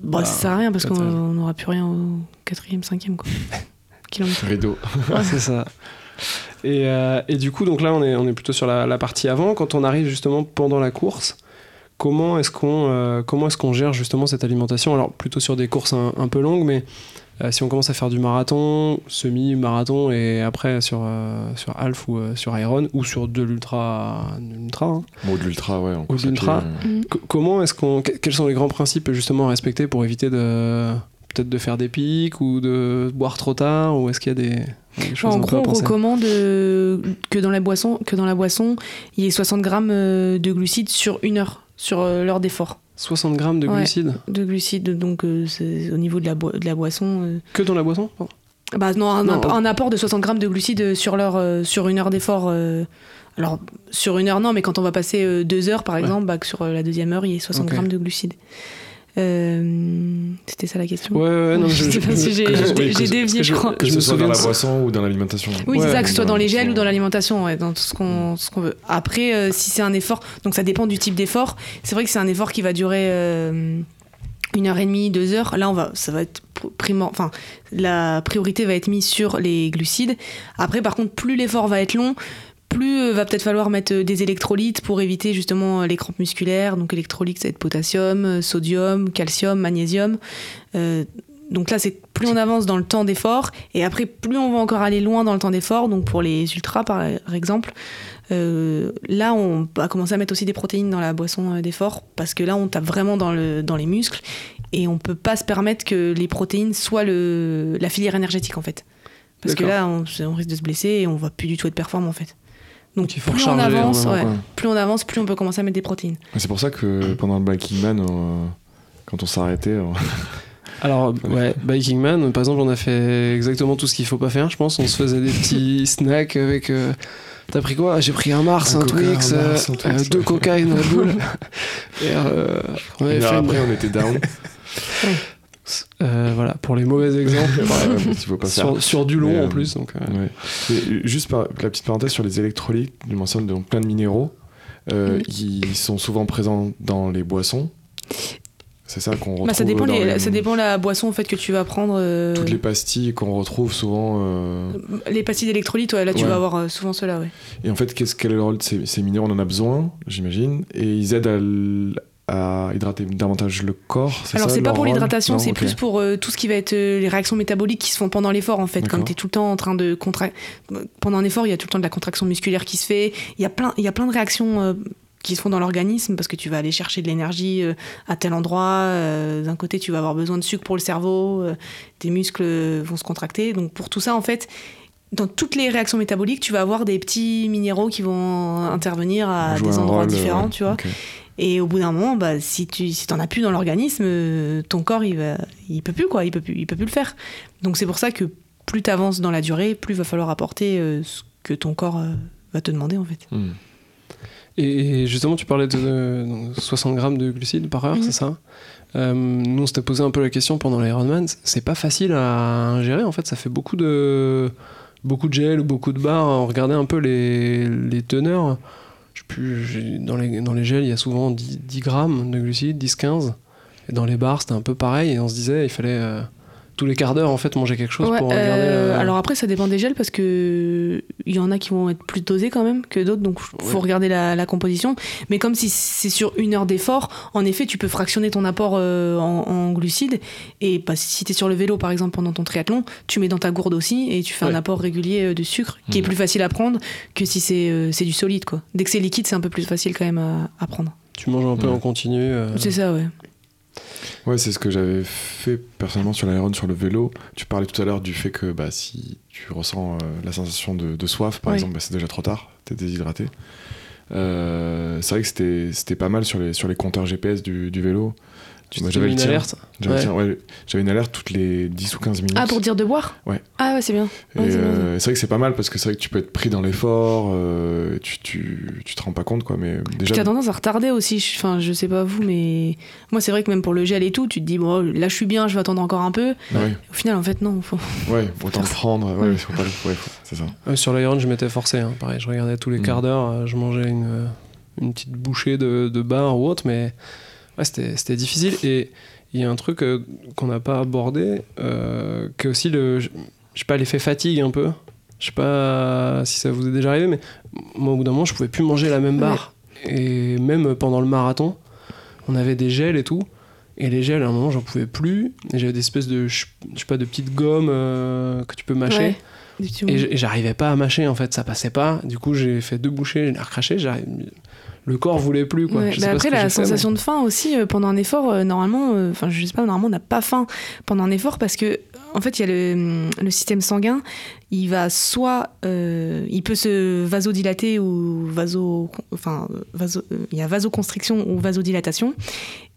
bah,
Bah,
ça sert à rien parce qu'on n'aura plus rien au quatrième, cinquième quoi. kilomètre.
Rideau.
c'est ça. Et, euh, et du coup, donc là, on est, on est plutôt sur la, la partie avant. Quand on arrive justement pendant la course, comment est-ce qu'on euh, comment est-ce qu'on gère justement cette alimentation? Alors, plutôt sur des courses un, un peu longues, mais euh, si on commence à faire du marathon, semi-marathon, et après sur, euh, sur half ou euh, sur iron, ou sur de l'ultra, de l'ultra hein.
Bon, de l'ultra, ouais. en
Ou de l'ultra.
euh,
Co- comment est-ce qu'on que- quels sont les grands principes justement à respecter pour éviter de peut-être de faire des pics ou de boire trop tard ou est-ce qu'il y a des, des choses
En gros, on recommande euh, que dans la boisson, que dans la boisson, il y ait 60 grammes euh, de glucides sur une heure, sur euh, l'heure d'effort.
60 grammes de
Ouais.
glucides
De glucides, donc euh, c'est au niveau de la, de la boisson. euh.
que dans la boisson pardon
Bah non, un,
Non,
app-
ok.
un apport de 60 grammes de glucides sur l'heure, euh, sur une heure d'effort. euh, alors sur une heure non, mais quand on va passer euh, deux heures par
Ouais.
exemple, bah, sur euh, la deuxième heure il y ait 60
Ok.
grammes de glucides. Euh, C'était ça la question.
Ouais, ouais, non,
Je sais pas si j'ai-
oui,
dévié, je crois.
Que
je
ce
me
soit dans la boisson ou dans l'alimentation.
Oui,
Ouais,
c'est ça, que ce soit dans les gels ou dans
la
l'alimentation, ouais, dans tout ce qu'on qu'on veut. Après, euh, si c'est un effort, donc ça dépend du type d'effort. C'est vrai que c'est un effort qui va durer euh, une heure et demie, deux heures. Là, on va, ça va être pr- primor- enfin, la priorité va être mise sur les glucides. Après, par contre, plus l'effort va être long, plus euh, va peut-être falloir mettre euh, des électrolytes pour éviter justement euh, les crampes musculaires. Donc électrolytes, ça va être potassium, sodium, calcium, magnésium. Euh, donc là, c'est plus on avance dans le temps d'effort, et après, plus on va encore aller loin dans le temps d'effort. Donc pour les ultras, par exemple, euh, là, on va commencer à mettre aussi des protéines dans la boisson d'effort, parce que là, on tape vraiment dans, le, dans les muscles. et on peut pas se permettre que les protéines soient le, la filière énergétique en fait. Parce que là, on, on risque de se blesser et on va plus du tout être performant en fait. Donc,
il faut
plus on avance, ouais, plus on avance, plus on peut commencer à mettre des protéines.
C'est pour ça que pendant le Biking Man, euh, quand on s'arrêtait, on-
Alors, ouais, Biking Man, par exemple, on a fait exactement tout ce qu'il faut pas faire, je pense. On se faisait des petits snacks avec. euh, T'as pris quoi? J'ai pris un Mars,
Un
un,
Coca,
Twix,
un
euh,
Mars, un Twix,
euh, deux. Coca et une Red Bull. et euh, on avait
Et
fait une-
après, on était down.
Euh, voilà, pour les mauvais exemples.
Ouais, faut pas
sur, sur du long
Mais,
en
euh,
plus. Donc, euh,
Ouais. Et juste par, la petite parenthèse sur les électrolytes, je mentionne donc plein de minéraux. Euh,
Mhm.
Ils sont souvent présents dans les boissons. C'est ça qu'on retrouve.
Bah, ça, dépend les-
les-
ça dépend la boisson en fait que tu vas prendre. euh,
Toutes les pastilles qu'on retrouve souvent. euh,
les pastilles d'électrolytes, ouais, là tu
Ouais.
vas avoir euh, souvent cela, ouais.
Et en fait, qu'est-ce, quel est le rôle de ces, ces minéraux? On en a besoin, j'imagine. Et ils aident à, l- à hydrater davantage le corps.
Alors c'est pas pour l'hydratation, c'est plus pour euh, tout ce qui va être euh, les réactions métaboliques qui se font pendant l'effort en fait. Comme tu es tout le temps en train de contracter. Pendant un effort, il y a tout le temps de la contraction musculaire qui se fait. Il y a plein, il y a plein de réactions euh, qui se font dans l'organisme parce que tu vas aller chercher de l'énergie à tel endroit. D'un côté, tu vas avoir besoin de sucre pour le cerveau, tes muscles vont se contracter. Donc pour tout ça, en fait, dans toutes les réactions métaboliques, tu vas avoir des petits minéraux qui vont intervenir à des endroits
rôle,
différents, tu vois. Et au bout d'un moment, bah, si tu si t'en as plus dans l'organisme, euh, ton corps il va, il peut plus quoi, il peut plus, il peut plus le faire. Donc c'est pour ça que plus tu avances dans la durée, plus va falloir apporter euh, ce que ton corps euh, va te demander en fait.
Hmm.
Et justement, tu parlais de, de- donc, 60 grammes de glucides par heure,
Mhm.
c'est ça? Euh, Nous, on s'était posé un peu la question pendant l'Ironman. C'est pas facile à ingérer, en fait. Ça fait beaucoup de, beaucoup de gel ou beaucoup de barres. On regardait un peu les, les teneurs. Sais plus, dans, les, dans les gels, il y a souvent 10, 10 grammes de glucides, 10-15. Et dans les barres, c'était un peu pareil. Et on se disait, il fallait euh, tous les quarts d'heure, en fait, manger quelque chose
Ouais,
pour regarder
euh,
le-
Alors après, ça dépend des gels parce que il y en a qui vont être plus dosés quand même que d'autres, donc faut
Ouais.
regarder la, la composition. Mais comme si c'est sur une heure d'effort, en effet, tu peux fractionner ton apport euh, en, en glucides. Et bah, si tu es sur le vélo, par exemple, pendant ton triathlon, tu mets dans ta gourde aussi et tu fais un apport régulier euh, de sucre qui est
Mhm.
plus facile à prendre que si c'est euh, c'est du solide. Quoi. Dès que c'est liquide, c'est un peu plus facile quand même à, à prendre.
Tu manges un peu
Ouais.
en continu. euh,
C'est ça, ouais.
Ouais, c'est ce que j'avais fait personnellement sur l'Iron, sur le vélo. Tu parlais tout à l'heure du fait que bah, si tu ressens euh, la sensation de, de soif, par
Oui.
exemple, bah, c'est déjà trop tard, t'es déshydraté. Euh, c'est vrai que c'était c'était pas mal sur les, sur les compteurs GPS du, du vélo.
Tu
Moi, j'avais
une
tien.
alerte.
J'avais
Ouais.
tiens, ouais, j'avais une alerte toutes les 10 ou 15 minutes.
Ah, pour dire de boire
Ouais.
Ah ouais, c'est bien.
Et,
Ouais, c'est bien,
euh, c'est vrai que c'est pas mal parce que c'est vrai que tu peux être pris dans l'effort, euh, tu, tu, tu te rends pas compte quoi, mais déjà.
t'as tendance à retarder aussi. je- Enfin, je sais pas vous, mais moi, c'est vrai que même pour le gel et tout, tu te dis, bon, là, je suis bien, je vais attendre encore un peu.
Ouais,
Au final, en fait, non. Faut...
ouais, autant le prendre, ouais,
Ouais.
faut pas le- ouais, faut- c'est ça.
Sur l'Iron, je m'étais forcé. hein. Pareil, je regardais tous les
Mm.
quarts d'heure, euh, je mangeais une, une petite bouchée de, de bar ou autre, mais ouais, c'était c'était difficile. Et il y a un truc euh, qu'on n'a pas abordé, euh, que aussi le, je sais pas, l'effet fatigue un peu. Je sais pas si ça vous est déjà arrivé, mais moi, au bout d'un moment, je pouvais plus manger la même barre. Et même pendant le marathon, on avait des gels et tout. Et les gels, à un moment, j'en pouvais plus. Et j'avais des espèces de, je sais pas, de petites gommes euh, que tu peux mâcher.
Ouais.
Et j'arrivais pas à mâcher en fait, ça passait pas. Du coup, j'ai fait deux bouchées, j'ai recraché, le corps voulait plus quoi.
Ouais,
Je sais
bah
pas
après, la
fait,
sensation de faim aussi euh, pendant un effort, euh, normalement, euh, enfin, je sais pas, normalement, on n'a pas faim pendant un effort parce que, en fait, il y a le, le système sanguin, il va soit, euh, il peut se vasodilater ou vaso, enfin, vaso, il y a vasoconstriction ou vasodilatation,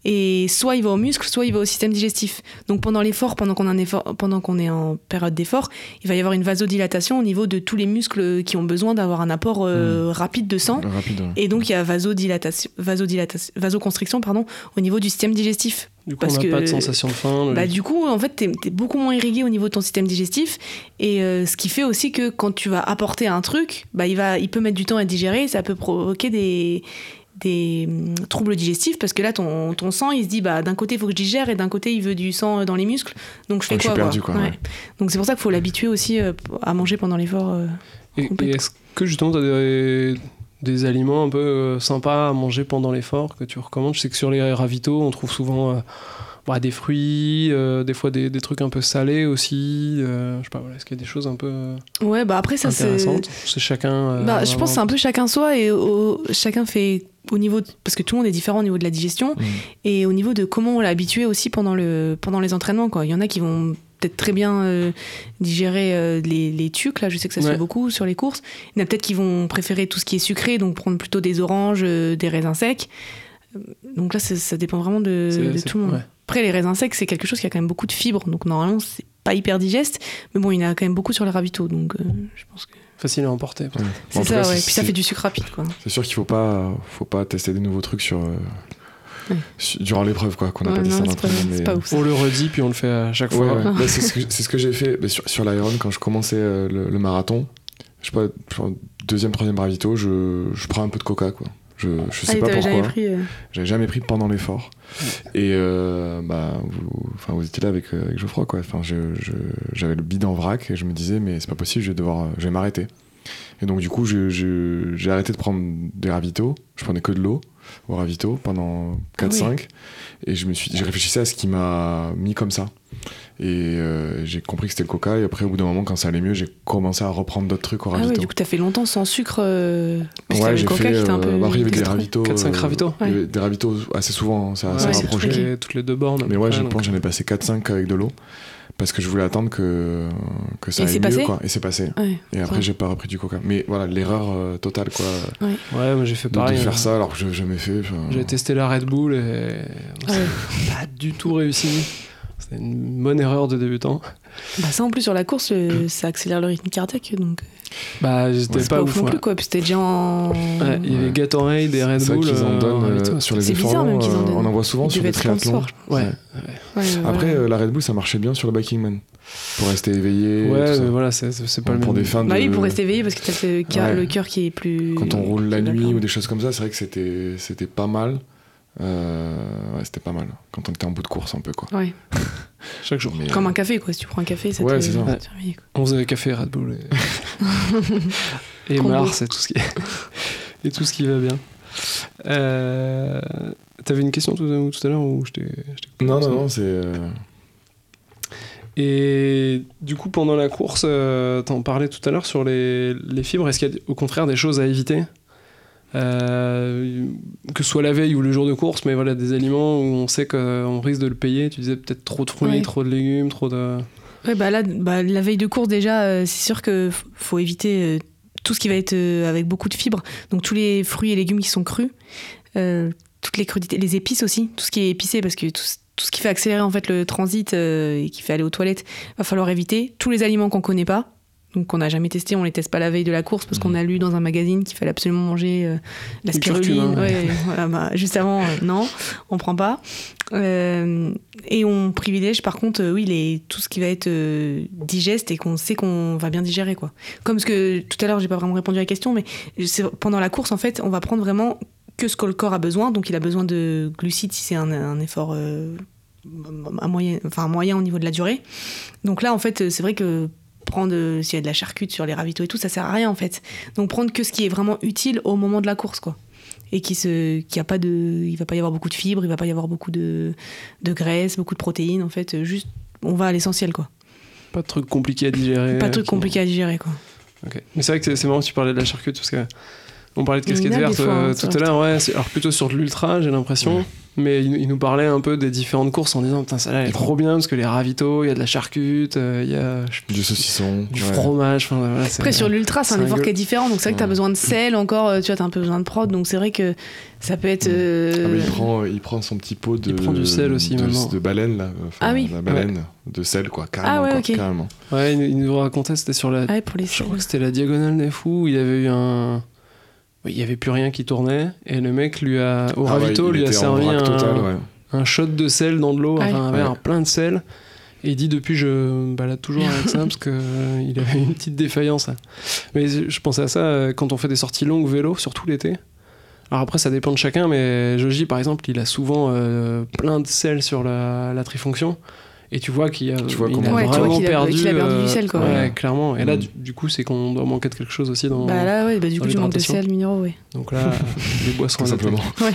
et soit il va au muscle, soit il va au système digestif. Donc pendant l'effort, pendant qu'on qu'on est en période d'effort, il va y avoir une vasodilatation au niveau de tous les muscles qui ont besoin d'avoir un apport euh, rapide de sang.
Le rapide. ouais.
Et donc il y a vasodilatation, vasodilatation, vasoconstriction pardon, au niveau du système digestif.
Du coup,
parce
on n'a pas de sensation de faim.
Bah, du coup, en fait, t'es es beaucoup moins irrigué au niveau de ton système digestif. Et euh, ce qui fait aussi que quand tu vas apporter un truc, bah, il, va, il peut mettre du temps à digérer. Ça peut provoquer des, des hum, troubles digestifs parce que là, ton, ton sang, il se dit bah, d'un côté, il faut que je digère et d'un côté, il veut du sang dans les muscles. Donc je fais quoi,
suis perdu, quoi, ouais.
Donc c'est pour ça qu'il faut l'habituer aussi euh, à manger pendant l'effort. euh.
Et, et est-ce que justement, tu as des, des aliments un peu euh, sympas à manger pendant l'effort que tu recommandes? Je sais que sur les ravitaux, on trouve souvent ouais, des fruits, euh, des fois des, des trucs un peu salés aussi. euh, je sais pas, voilà, est-ce qu'il y a des choses un peu
Ouais, bah après, ça, c'est.
intéressantes C'est chacun. euh,
Bah, je pense que c'est un peu chacun soi et au- chacun fait au niveau. de- parce que tout le monde est différent au niveau de la digestion
Mm.
et au niveau de comment on l'a habitué aussi pendant, le, pendant les entraînements. Quoi. Il y en a qui vont peut-être très bien euh, digérer euh, les, les tucs, là je sais que ça se
Ouais.
fait beaucoup sur les courses. Il y en a peut-être qui vont préférer tout ce qui est sucré, donc prendre plutôt des oranges, euh, des raisins secs. Donc là, ça, dépend vraiment de, tout le monde.
ouais.
Après, les raisins secs, c'est quelque chose qui a quand même beaucoup de fibres, donc normalement, c'est pas hyper digeste, mais bon, il y en a quand même beaucoup sur les ravitaux, donc euh, je pense que
Facile à emporter.
Ouais.
c'est
En tout
ça,
cas,
ouais. Puis ça fait du sucre rapide, quoi.
C'est sûr qu'il faut pas, faut pas tester des nouveaux trucs sur, euh,
Ouais.
durant l'épreuve, quoi, qu'on n'a
Ouais,
pas testé
non, c'est pas,
mais-
ouf. ça.
On le redit, puis on le fait à chaque fois.
ouais. Bah, c'est ce que, c'est ce que j'ai fait bah, sur, sur l'Iron quand je commençais euh, le, le marathon. Je sais pas, deuxième, troisième ravito, je, je prends un peu de coca, quoi. Je, je sais
Ah, et
pas pourquoi.
jamais pris. euh,
J'avais jamais pris pendant l'effort. Et euh, bah, vous, enfin, vous étiez là avec, euh, avec Geoffroy, quoi. Enfin, je- je- j'avais le bide en vrac et je me disais, mais c'est pas possible, je vais devoir, euh, je vais m'arrêter. Et donc, du coup, je- je- j'ai arrêté de prendre des ravitaux. Je prenais que de l'eau au ravito pendant 4-5. Et je me suis, j'ai réfléchissais à ce qui m'a mis comme ça. Et euh, j'ai compris que c'était le coca. Et après, au bout d'un moment, quand ça allait mieux, j'ai commencé à reprendre d'autres trucs au
Ah
ravito.
ouais, du coup, t'as fait longtemps sans sucre. Euh...
Ouais, j'ai
coca
fait.
qui était un
euh,
peu.
bah, après, il y avait des ravitaux.
4-5
euh,
ravitaux.
il y avait
Ouais.
Des assez souvent, ça
Ouais,
rapproché.
truqué.
toutes, les, toutes les deux bornes.
Mais ouais, j'ai
donc,
pense j'en ai passé 4-5 avec de l'eau. Parce que je voulais attendre que, que ça
Et
aille mieux,
passé
quoi. Et c'est passé.
Ouais.
Et après, j'ai pas repris du coca. Mais voilà, l'erreur euh, totale, quoi.
Ouais, moi j'ai fait
De, de
pareil.
faire
hein.
ça alors que je n'ai jamais fait.
J'ai testé la Red Bull et
Ah ouais.
pas du tout réussi. C'était une bonne erreur de débutant.
Bah, ça, en plus, sur la course, le- ça accélère le rythme cardiaque. Donc,
Bah, j'étais
c'est
pas,
pas
ouf.
non
ouais.
plus, quoi. Puis c'était déjà en.
Ouais, il y avait
Ouais.
Gatorade et Red
C'est
Bull.
qu'ils en
euh,
donnent
en
euh, sur les
C'est
efforts
bizarre, même
longs,
qu'ils en
euh,
donnent.
On en voit souvent
Il
sur les triathlons.
Ouais.
Ouais.
Ouais,
Après,
voilà.
euh, la Red Bull, ça marchait bien sur le biking man. Pour rester éveillé.
Ouais, mais voilà, c'est c'est pas le
pour
même.
des fins de.
Bah oui, pour rester éveillé, parce que t'as le cœur,
Ouais.
le cœur qui est plus.
Quand on roule la nuit ou des choses comme ça, c'est vrai que c'était c'était pas mal. Euh, ouais, c'était pas mal. Quand on était en bout de course, un peu, quoi.
Ouais.
Chaque jour.
Mais,
Comme un café, quoi. Si tu prends un café, ça
Ouais,
te.
c'est ça.
quoi.
On faisait café Red Bull et, et. Mars et tout ce qui et tout ce qui va bien. Euh... T'avais une question tout, tout à l'heure ou je t'ai
Non, non, non, c'est. euh,
Et du coup, pendant la course, euh, t'en parlais tout à l'heure sur les, les fibres. Est-ce qu'il y a au contraire des choses à éviter? Euh, Que ce soit la veille ou le jour de course, mais voilà, des aliments où on sait qu'on risque de le payer. Tu disais peut-être trop de fruits,
Ouais.
trop de légumes, trop de.
Ouais, bah là, bah, la veille de course, déjà, euh, c'est sûr qu'il faut éviter euh, tout ce qui va être avec beaucoup de fibres. Donc, tous les fruits et légumes qui sont crus, toutes les crudités, les épices aussi, tout ce qui est épicé, parce que tout, ce- tout ce qui fait accélérer en fait le transit et qui fait aller aux toilettes, va falloir éviter. Tous les aliments qu'on connaît pas, donc qu'on n'a jamais testé, on les teste pas la veille de la course parce qu'on a lu dans un magazine qu'il fallait absolument manger euh, la spiruline. Ouais, voilà, bah, juste avant, euh, non, on prend pas. Euh, et on privilège par contre, oui, les, tout ce qui va être digeste et qu'on sait qu'on va bien digérer. Quoi. Comme ce que tout à l'heure, j'ai pas vraiment répondu à la question, mais pendant la course, en fait, on va prendre vraiment que ce que le corps a besoin. Donc il a besoin de glucides si c'est un, un effort à moyen, enfin, moyen au niveau de la durée. Donc là, en fait, c'est vrai que prendre euh, s'il y a de la charcute sur les ravitaux et tout, ça sert à rien en fait. Donc prendre que ce qui est vraiment utile au moment de la course, quoi. Et qui se, qui a pas de, il va pas y avoir beaucoup de fibres, il va pas y avoir beaucoup de, de graisse, beaucoup de protéines. En fait, juste, on va à l'essentiel, quoi.
Pas de trucs compliqués à digérer.
Pas de trucs
qui-
compliqués à digérer, quoi.
Ok. Mais c'est vrai que c'est- c'est marrant que tu parlais de la charcute parce que on parlait de casquette verte
hein,
euh,
sur
tout à l'heure, ouais. Alors plutôt sur de l'ultra, j'ai l'impression.
Ouais.
Mais il, il nous parlait un peu des différentes courses en disant putain ça là elle est trop bien parce que les ravitaux, il y a de la charcute, euh, il y a plus,
Du saucisson.
du
ouais.
fromage. Enfin, voilà, c'est-
Après, sur l'ultra, c'est un effort qui est différent. Donc, c'est vrai que tu as besoin de sel encore. euh, Tu vois, tu as un peu besoin de prod. Donc, c'est vrai que ça peut être.
Mm.
euh,
Ah, mais il, prend, il prend son petit pot de,
Il prend du sel aussi,
de,
maintenant.
de baleine, là. Enfin,
Ah oui.
La baleine de sel, quoi. Carrément.
Ah ouais,
quoi,
ok.
carrément.
Ouais, il, il nous racontait c'était sur la.
Ouais, pour les
Je crois que c'était la diagonale des fous. où Il y avait eu un. Il y avait plus rien qui tournait et le mec lui a au
Ah
ravito lui a servi un,
total, ouais.
un shot de sel dans de l'eau, enfin un
ouais.
verre
Ouais.
plein de sel. Et il dit depuis je me balade toujours avec ça parce que euh, il avait une petite défaillance. là. Mais je pensais à ça euh, quand on fait des sorties longues vélo, surtout l'été. Alors après ça dépend de chacun, mais Joji par exemple il a souvent euh, plein de sel sur la, la trifonction. Et tu vois qu'il a,
Tu vois
il a
Ouais, tu vois
vraiment
qu'il a-
perdu,
qu'il a perdu du
euh,
sel, quoi.
Ouais,
Ouais.
clairement. Et là
Mm.
du, du coup c'est qu'on doit manquer de quelque chose aussi dans.
Bah là, ouais, bah, du coup, tu manques de sel minéraux, ouais.
Donc là, des boissons
simplement.
Ouais.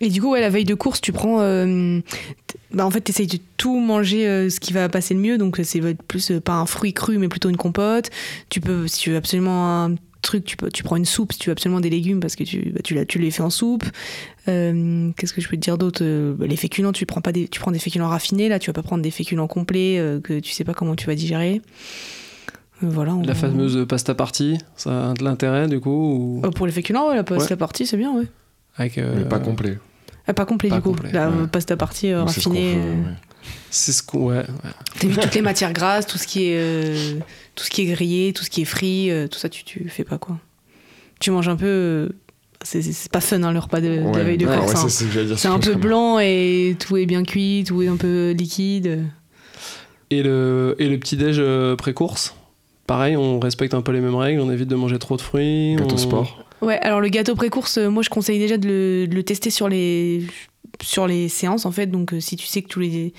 Et du coup, ouais, la veille de course, tu prends. euh, bah, en fait, tu essayes de tout manger euh, ce qui va passer le mieux. Donc, c'est plus euh, pas un fruit cru, mais plutôt une compote. Tu peux, si tu veux absolument un truc, tu, peux, tu prends une soupe si tu veux absolument des légumes parce que tu, bah, tu, les fais en soupe. Euh, Qu'est-ce que je peux te dire d'autre? Euh, bah, Les féculents, tu prends, pas des, tu prends des féculents raffinés. Là, tu vas pas prendre des féculents complets euh, que tu sais pas comment tu vas digérer. Voilà.
La fameuse pasta partie, ça a de l'intérêt du coup ou...
Euh, pour les féculents, ouais, la pasta
Ouais.
partie, c'est bien, ouais.
Avec, euh,
Mais pas complet.
Ah, pas complet
Pas
du coup.
complet,
La
ouais.
euh, pasta partie euh,
Donc, c'est ce qu'on
raffinée. euh,
ouais.
C'est ce qu'on. Ouais, ouais.
T'évites toutes les matières grasses, tout ce qui est, euh, tout ce qui est grillé, tout ce qui est frit, euh, tout ça, tu, tu fais pas quoi. Tu manges un peu. euh, c'est- pas fun hein, le repas de, de la
Ouais,
veille de
ouais,
course.
ouais,
hein.
c'est
un peu blanc et tout est bien cuit, tout est un peu liquide.
Et le, et le petit-déj euh, pré-course? Pareil, on respecte un peu les mêmes règles, on évite de manger trop de fruits.
Gâteau
on-
sport.
Ouais, alors le gâteau pré-course, euh, moi je conseille déjà de le, de le tester sur les, sur les séances en fait. Donc euh, si tu sais que tous les,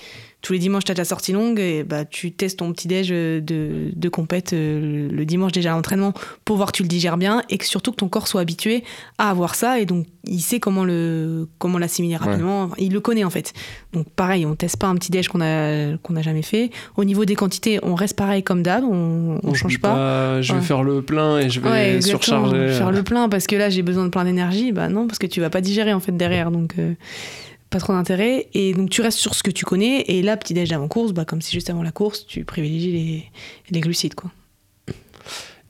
tous les dimanches tu as ta sortie longue, et bah, tu testes ton petit déj euh, de, de compète euh, le, dimanche déjà à l'entraînement pour voir que tu le digères bien et que surtout que ton corps soit habitué à avoir ça et donc il sait comment le comment l'assimiler rapidement. Il le connaît en fait. Donc pareil, on teste pas un petit déj qu'on a qu'on a jamais fait. Au niveau des quantités, on reste pareil comme d'hab, on, on
On
change pas.
Je vais
Ouais.
faire le plein et je vais
Ouais,
surcharger.
Faire le plein parce que là j'ai besoin de plein d'énergie, bah non, parce que tu vas pas digérer en fait derrière, donc euh, pas trop d'intérêt. Et donc tu restes sur ce que tu connais. Et là, petit déj avant course, bah comme c'est juste avant la course, tu privilégies les, les glucides quoi.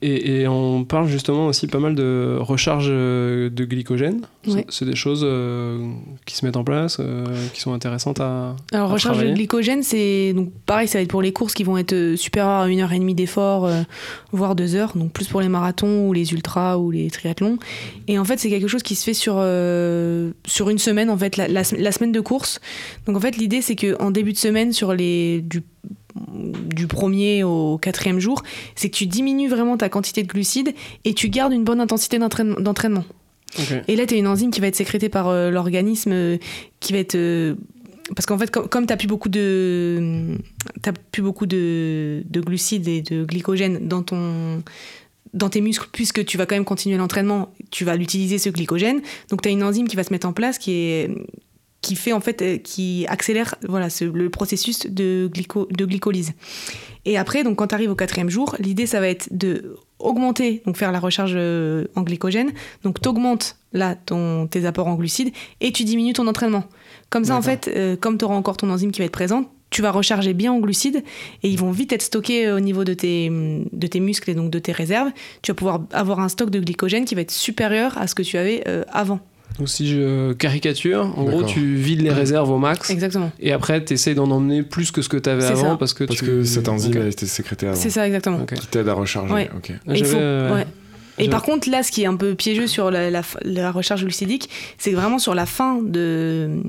Et, et on parle justement aussi pas mal de recharge euh, de glycogène. C'est-
Ouais.
C'est des choses euh, qui se mettent en place, euh, qui sont intéressantes à.
Alors
à
recharge de glycogène, c'est donc pareil, ça va être pour les courses qui vont être supérieures à une heure et demie d'effort, euh, voire deux heures. Donc plus pour les marathons ou les ultras ou les triathlons. Et en fait, c'est quelque chose qui se fait sur sur une semaine en fait, la, la sem- la semaine de course. Donc en fait, l'idée c'est que en début de semaine, sur les du du premier au quatrième jour, c'est que tu diminues vraiment ta quantité de glucides et tu gardes une bonne intensité d'entraîne- d'entraînement. Et là, tu as une enzyme qui va être sécrétée par euh, l'organisme, euh, qui va être. euh, parce qu'en fait, com- comme tu n'as plus beaucoup de, t'as plus beaucoup de, de glucides et de glycogène dans ton dans tes muscles, puisque tu vas quand même continuer l'entraînement, tu vas l'utiliser ce glycogène. Donc tu as une enzyme qui va se mettre en place qui est qui fait en fait euh, qui accélère voilà ce- le processus de, glyco, de glycolyse. Et après, donc quand tu arrives au quatrième jour, l'idée ça va être de augmenter, donc faire la recharge euh, en glycogène. Donc tu augmentes là ton, tes apports en glucides et tu diminues ton entraînement. Comme ça, en fait, euh, comme tu auras encore ton enzyme qui va être présente, tu vas recharger bien en glucides et ils vont vite être stockés au niveau de tes, de tes muscles et donc de tes réserves. Tu vas pouvoir avoir un stock de glycogène qui va être supérieur à ce que tu avais avant.
Donc si je caricature, en gros, tu vides les réserves au max.
Exactement.
Et après, tu essayes d'en emmener plus que ce que tu avais avant
ça.
parce que
Parce
tu...
que cette enzyme
Ok.
a été sécrétée avant.
C'est ça, exactement.
Qui t'aide à recharger.
Ouais.
Ok.
Et il
J'avais,
faut-
euh,
ouais. Et par contre, là, ce qui est un peu piégeux sur la, la, la recharge glucidique, c'est vraiment sur la fin de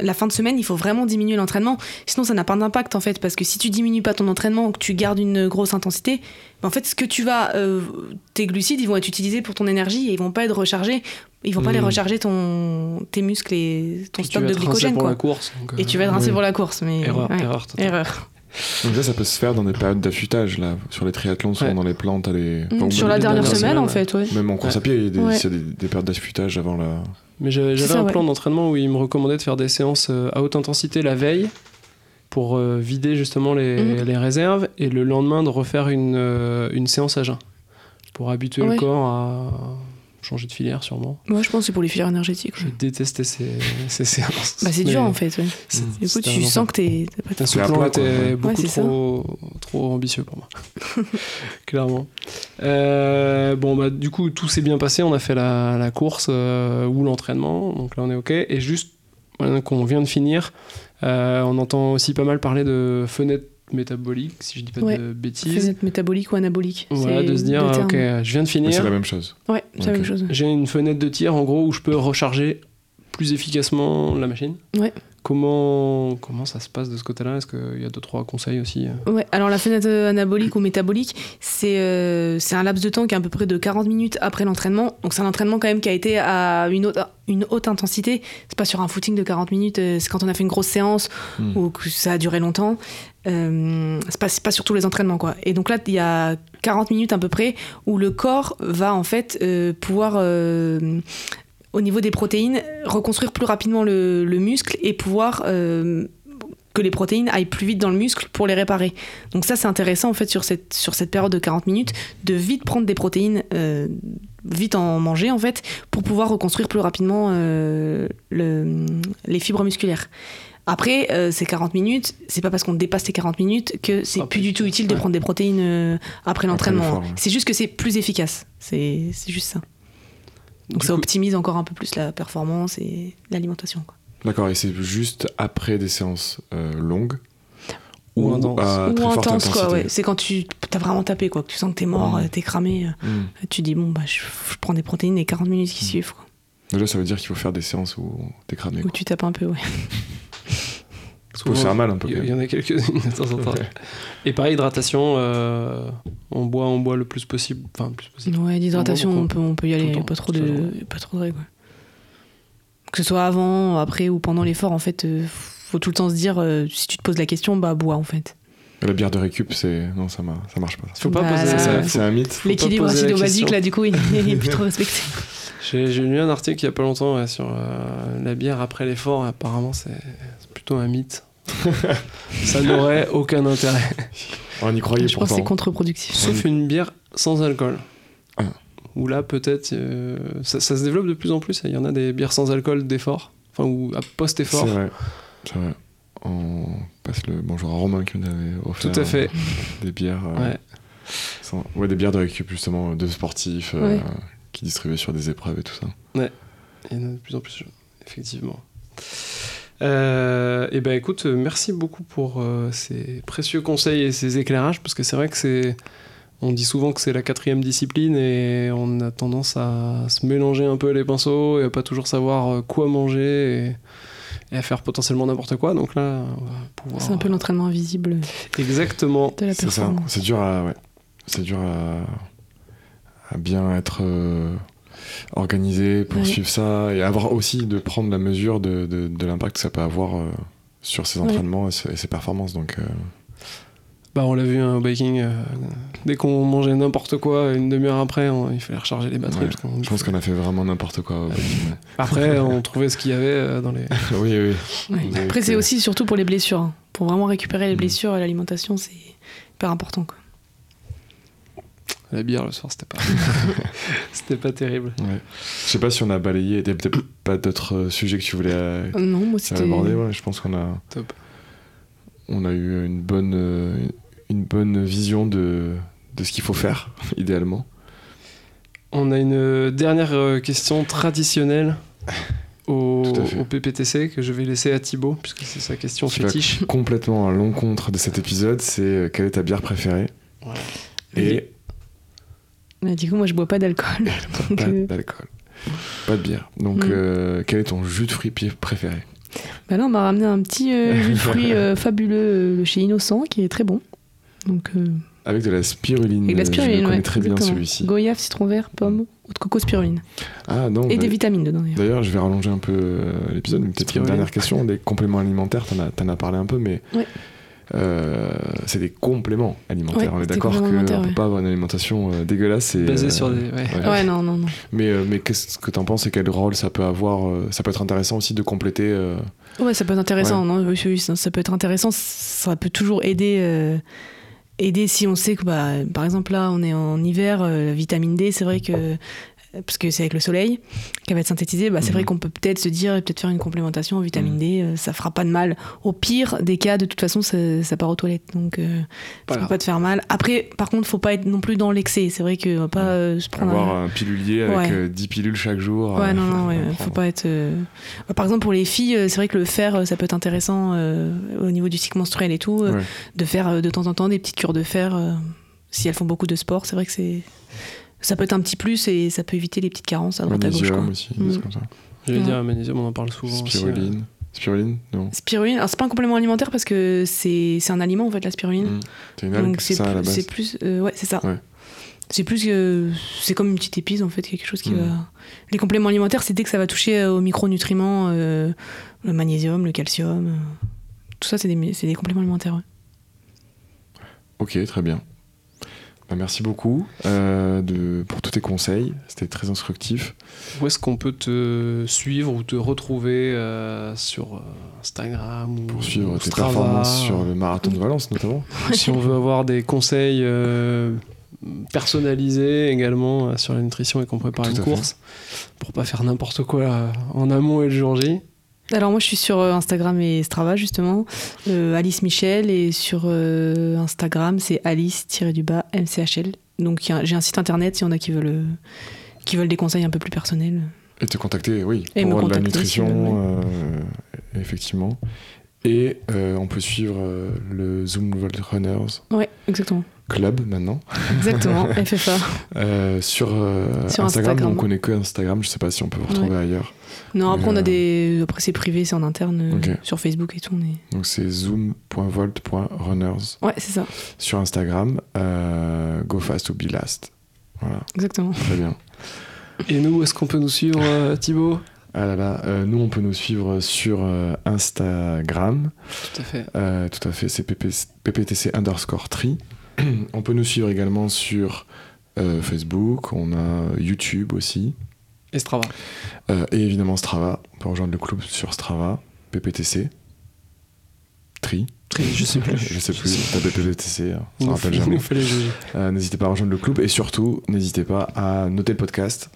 la fin de semaine, il faut vraiment diminuer l'entraînement. Sinon, ça n'a pas d'impact en fait, parce que si tu diminues pas ton entraînement, que tu gardes une grosse intensité, ben, en fait, ce que tu vas, euh, tes glucides, ils vont être utilisés pour ton énergie et ils vont pas être rechargés. Ils vont pas les recharger ton tes muscles et ton stock de glycogène
pour
quoi.
la course. donc,
Et
euh,
tu vas être rincé
oui.
pour la course, mais
Erreur,
ouais.
erreur.
Erreur.
Donc ça, ça peut se faire dans des périodes d'affûtage, là. Sur les triathlons, souvent
Ouais.
dans les plantes, t'as les... Enfin,
sur
même
la dernière semaine, en fait, ouais.
Même en course
Ouais.
à pied, il y a des,
Ouais.
il y a des, des périodes d'affûtage avant la...
Mais j'avais un
ouais.
plan d'entraînement où il me recommandait de faire des séances euh, à haute intensité la veille pour euh, vider justement les,
Mhm.
les réserves et le lendemain de refaire une, euh, une séance à jeun pour habituer le corps à changer de filière sûrement.
Moi, je pense que c'est pour les filières énergétiques.
Je
ouais.
détestais ces, ces séances.
Bah, c'est dur en fait. ouais. Du coup, tu sens que t'es pas
à
plan beaucoup trop, trop ambitieux pour moi. Clairement. Euh, bon, bah, du coup, tout s'est bien passé. On a fait la, la course euh, ou l'entraînement. Donc là, on est OK. Et juste, qu'on vient de finir, euh, on entend aussi pas mal parler de fenêtre métabolique, si je dis pas
Ouais.
de bêtises.
Fenêtre métabolique ou anabolique.
Voilà, de se dire,
deux
OK, je viens de
Mais c'est
finir.
la même chose.
Ouais, c'est la même chose.
J'ai une fenêtre de tir, en gros, où je peux recharger plus efficacement la machine.
Ouais.
Comment, comment ça se passe de ce côté-là? Est-ce qu'il y a deux, trois conseils aussi?
Ouais, alors la fenêtre euh, anabolique ou métabolique, c'est euh, c'est un laps de temps qui est à peu près de 40 minutes après l'entraînement. Donc c'est un entraînement quand même qui a été à une haute, une haute intensité. C'est pas sur un footing de 40 minutes, euh, c'est quand on a fait une grosse séance
Mm.
ou que ça a duré longtemps. Euh, c'est pas, pas sur tous les entraînements quoi. Et donc là, il y a 40 minutes à peu près où le corps va en fait euh, pouvoir euh, au niveau des protéines, reconstruire plus rapidement le, le muscle et pouvoir que les protéines aillent plus vite dans le muscle pour les réparer. Donc ça, c'est intéressant en fait sur cette, période de 40 minutes de vite prendre des protéines, vite en manger en fait, pour pouvoir reconstruire plus rapidement le- les fibres musculaires. Après, euh, ces 40 minutes, c'est pas parce qu'on dépasse les 40 minutes que c'est plus du tout utile de
ouais.
prendre des protéines euh, après l'entraînement.
ouais.
C'est juste que c'est plus efficace. C'est c'est juste ça. Donc
Du
ça
coup-
optimise encore un peu plus la performance et l'alimentation. quoi.
D'accord, et c'est juste après des séances euh, longues
Ou intenses.
Ou
très forte
intense, quoi. Ouais. C'est quand tu as vraiment tapé, quoi. Que tu sens que t'es mort, euh, t'es cramé.
Hmm.
Tu dis, bon, bah, je, je prends des protéines les 40 minutes qui
Mm.
suivent, quoi.
Déjà, ça veut dire qu'il faut faire des séances où t'es cramé.
Où
quoi.
tu tapes un peu, ouais.
Peut se faire mal un peu.
Il y, en a quelques-unes de temps en temps.
Ouais.
Et pareil, hydratation, euh, on boit, on boit le plus possible. Enfin, le plus possible.
Ouais, l'hydratation,
On
peut, on peut y aller.
le temps,
pas trop de, pas trop de règles, ouais. Que ce soit avant, après ou pendant l'effort, en fait, euh, faut tout le temps se dire, euh, si tu te poses la question, bah, bois, en fait.
La bière de récup, c'est. Non, ça, mar- ça marche pas.
Faut pas
Bah,
poser
C'est
ça.
un- C'est un mythe.
L'équilibre acido-basique, là, du coup, il est plus trop respecté.
J'ai lu un article il y a pas longtemps ouais, sur euh, la bière après l'effort. Apparemment, c'est plutôt un mythe. ça n'aurait aucun intérêt.
On y croyait
Je pense que c'est
pourtant.
contre-productif.
Sauf une bière sans alcool.
Ah.
Où là, peut-être, euh, ça, ça se développe de plus en plus. Il y en a des bières sans alcool d'effort. Enfin, ou à post-effort.
C'est vrai. C'est vrai. On passe le bonjour à Romain qui nous avait offert
Tout à fait.
euh, des bières. euh,
Ouais.
sans- ouais, des bières de récup justement de sportifs euh,
Ouais.
Qui distribuaient sur des épreuves et tout ça.
Il y en a de plus en plus, effectivement. Euh, et ben écoute, merci beaucoup pour euh, ces précieux conseils et ces éclairages, parce que c'est vrai que c'est. On dit souvent que c'est la quatrième discipline et on a tendance à se mélanger un peu les pinceaux et à pas toujours savoir euh, quoi manger et, et à faire potentiellement n'importe quoi. Donc là, on va pouvoir.
C'est un peu l'entraînement invisible
Exactement.
C'est ça.
performance.
C'est dur à. Ouais. C'est dur à, à bien être euh, organisé pour
Ouais.
suivre ça et avoir aussi de prendre la mesure de, de, de l'impact que ça peut avoir euh, sur ses
Ouais.
entraînements et ses, et ses performances. Donc, euh,
Bah, on l'a vu hein, au biking, euh, dès qu'on mangeait n'importe quoi, une demi-heure après, on- il fallait recharger les batteries.
Ouais.
parce qu'on-
je pense qu'on a fait vraiment n'importe quoi. au biking.
Après, on trouvait ce qu'il y avait euh, dans les.
oui, oui.
Ouais.
Vous avez
Après, c'est aussi surtout pour les blessures. hein. Pour vraiment récupérer les
Mm.
blessures, l'alimentation, c'est hyper important. Quoi.
La bière le soir, c'était pas. c'était pas terrible.
Ouais. Je sais pas si on a balayé. Il y a peut-être pas d'autres euh, sujets que tu voulais euh,
Euh, Non, moi, c'était.
aborder. Ouais, je pense qu'on a.
Top.
On a eu une bonne, une bonne vision de, de ce qu'il faut faire, idéalement.
On a une dernière question traditionnelle au, PPTC que je vais laisser à Thibaut, puisque c'est sa question
Qui va
fétiche.
Complètement à l'encontre de cet épisode, c'est quelle est ta bière préférée? Et
Du coup, moi, je bois pas d'alcool.
Pas
euh,
d'alcool. Pas de bière. Donc,
Mm.
euh, quel est ton jus de fruits préféré
bah là, on m'a ramené un petit euh, jus de fruits euh, fabuleux de chez Innocent qui est très bon. Donc,
Avec de la spiruline.
avec de la spiruline,
Je le connais
ouais,
très bien celui-ci.
Goyave, citron vert, pomme, eau de coco, spiruline.
Ah non,
Et
bah,
des vitamines dedans, d'ailleurs.
Je vais rallonger un peu l'épisode, mais peut-être une dernière question. Les compléments alimentaires, t'en as, t'en as parlé un peu, mais
Ouais.
Euh, c'est des compléments alimentaires.
Ouais,
On est d'accord qu'on ne peut pas avoir une alimentation euh, dégueulasse. Et,
Basé
euh,
sur des. ouais.
ouais.
Ouais, non, non, non.
Mais, euh, mais qu'est-ce que t'en penses et quel rôle ça peut avoir euh, Ça peut être intéressant aussi de compléter. euh,
Ouais, ça peut être intéressant. Non, oui, oui, ça, ça peut être intéressant. Ça peut toujours aider. euh, aider si on sait que, bah, par exemple, là, on est en hiver, euh, la vitamine D, c'est vrai que. Parce que c'est avec le soleil qu'elle va être synthétisée, bah, c'est
Mhm.
vrai qu'on peut peut-être se dire et peut-être faire une complémentation en vitamine D, euh, ça fera pas de mal. Au pire des cas, de toute façon, ça, ça part aux toilettes, donc euh, ça peut pas te faire mal. Après, par contre, faut pas être non plus dans l'excès. C'est vrai que on va pas euh, se prendre.
avoir
un-
un pilulier avec euh, 10 pilules chaque jour.
Ouais,
euh,
non, non, ouais, faut pas être. euh, bah, Par exemple, pour les filles, euh, c'est vrai que le fer, euh, ça peut être intéressant euh, au niveau du cycle menstruel et tout, euh, de faire euh, de temps en temps des petites cures de fer euh, si elles font beaucoup de sport. C'est vrai que c'est. Ça peut être un petit plus et ça peut éviter les petites carences à droite à gauche.
Magnésium
Quoi.
aussi,
Mm.
c'est comme ça.
J'allais
Ouais.
dire, magnésium, on en parle souvent aussi. euh.
Spiruline. Spiruline Non.
Spiruline, alors c'est pas un complément alimentaire parce que c'est c'est un aliment en fait, la spiruline.
Mm. C'est une algue,
Donc
c'est
c'est
ça à la
plus,
base.
c'est plus euh, ouais c'est ça.
Ouais.
C'est plus que c'est comme une petite épice en fait, quelque chose qui
Mm.
va. Les compléments alimentaires, c'est dès que ça va toucher euh, aux micronutriments, euh, le magnésium, le calcium, euh, tout ça c'est des c'est des compléments alimentaires. ouais.
Ok, très bien. Bah, merci beaucoup euh, de, pour tous tes conseils. C'était très instructif.
Où est-ce qu'on peut te suivre ou te retrouver euh, sur euh, Instagram ou
Pour suivre tes
Strava
performances sur le marathon de Valence, notamment.
Si on veut avoir des conseils euh, personnalisés également sur la nutrition et qu'on prépare
Tout
une
à fait.
course, pour pas faire n'importe quoi en amont et le jour J.
Alors moi je suis sur euh, Instagram et Strava justement, euh, Alice Michel et sur euh, Instagram c'est Alice-du-bas MCHL. Donc j'ai un site internet si on a qui veulent, qui veulent des conseils un peu plus personnels.
Et te contacter, oui,
Et
pour
me
la
contacter,
nutrition,
si
euh, effectivement. Et on peut suivre le Zoom World Runners
Ouais, exactement.
Club maintenant
Exactement, FFA.
euh, sur, euh,
Sur
Instagram.
Instagram.
On connaît que Instagram. Je sais pas si on peut vous retrouver ailleurs.
Non, après on
Euh,
a des... Après c'est privé, c'est en interne, euh, sur Facebook et tout. Mais...
Donc c'est zoom.volt.runners
Ouais, c'est ça,
sur Instagram. Euh, go fast ou be last. Voilà,
exactement.
très bien.
Et nous, où est-ce qu'on peut nous suivre, euh, Thibaut?
Ah là là, euh, nous on peut nous suivre sur euh, Instagram.
Tout à fait.
Euh, tout à fait, c'est PP PPTC underscore tri. On peut nous suivre également sur euh, Facebook, on a YouTube aussi,
Et Strava.
euh, et évidemment Strava. On peut rejoindre le club sur Strava, PPTC, tri.
Je sais plus.
Je sais plus, tapez PPTC, ça
nous
rappelle jamais. Euh, n'hésitez pas à rejoindre le club et surtout, n'hésitez pas à noter le podcast,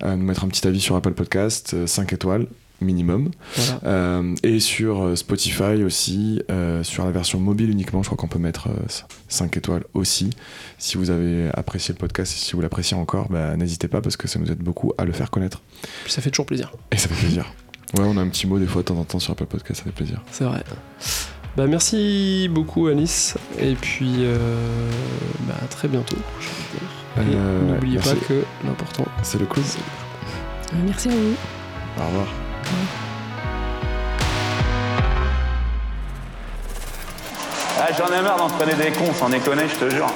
à nous mettre un petit avis sur Apple Podcast, 5 étoiles minimum.
Voilà.
Euh, et sur euh, Spotify aussi, euh, sur la version mobile uniquement, je crois qu'on peut mettre 5 étoiles aussi. Si vous avez apprécié le podcast et si vous l'appréciez encore, bah, n'hésitez pas parce que ça nous aide beaucoup à le faire connaître.
Puis ça fait toujours plaisir.
Et ça fait plaisir. Ouais, on a un petit mot des fois de temps en temps sur Apple Podcast, ça fait plaisir.
C'est vrai. Bah, merci beaucoup Alice. Et puis euh, bah, à très bientôt.
Euh,
n'oubliez pas que l'important
C'est le.
Euh, Merci à vous.
Au revoir.
Ah, j'en ai marre d'entraîner des cons, sans déconner, je te jure.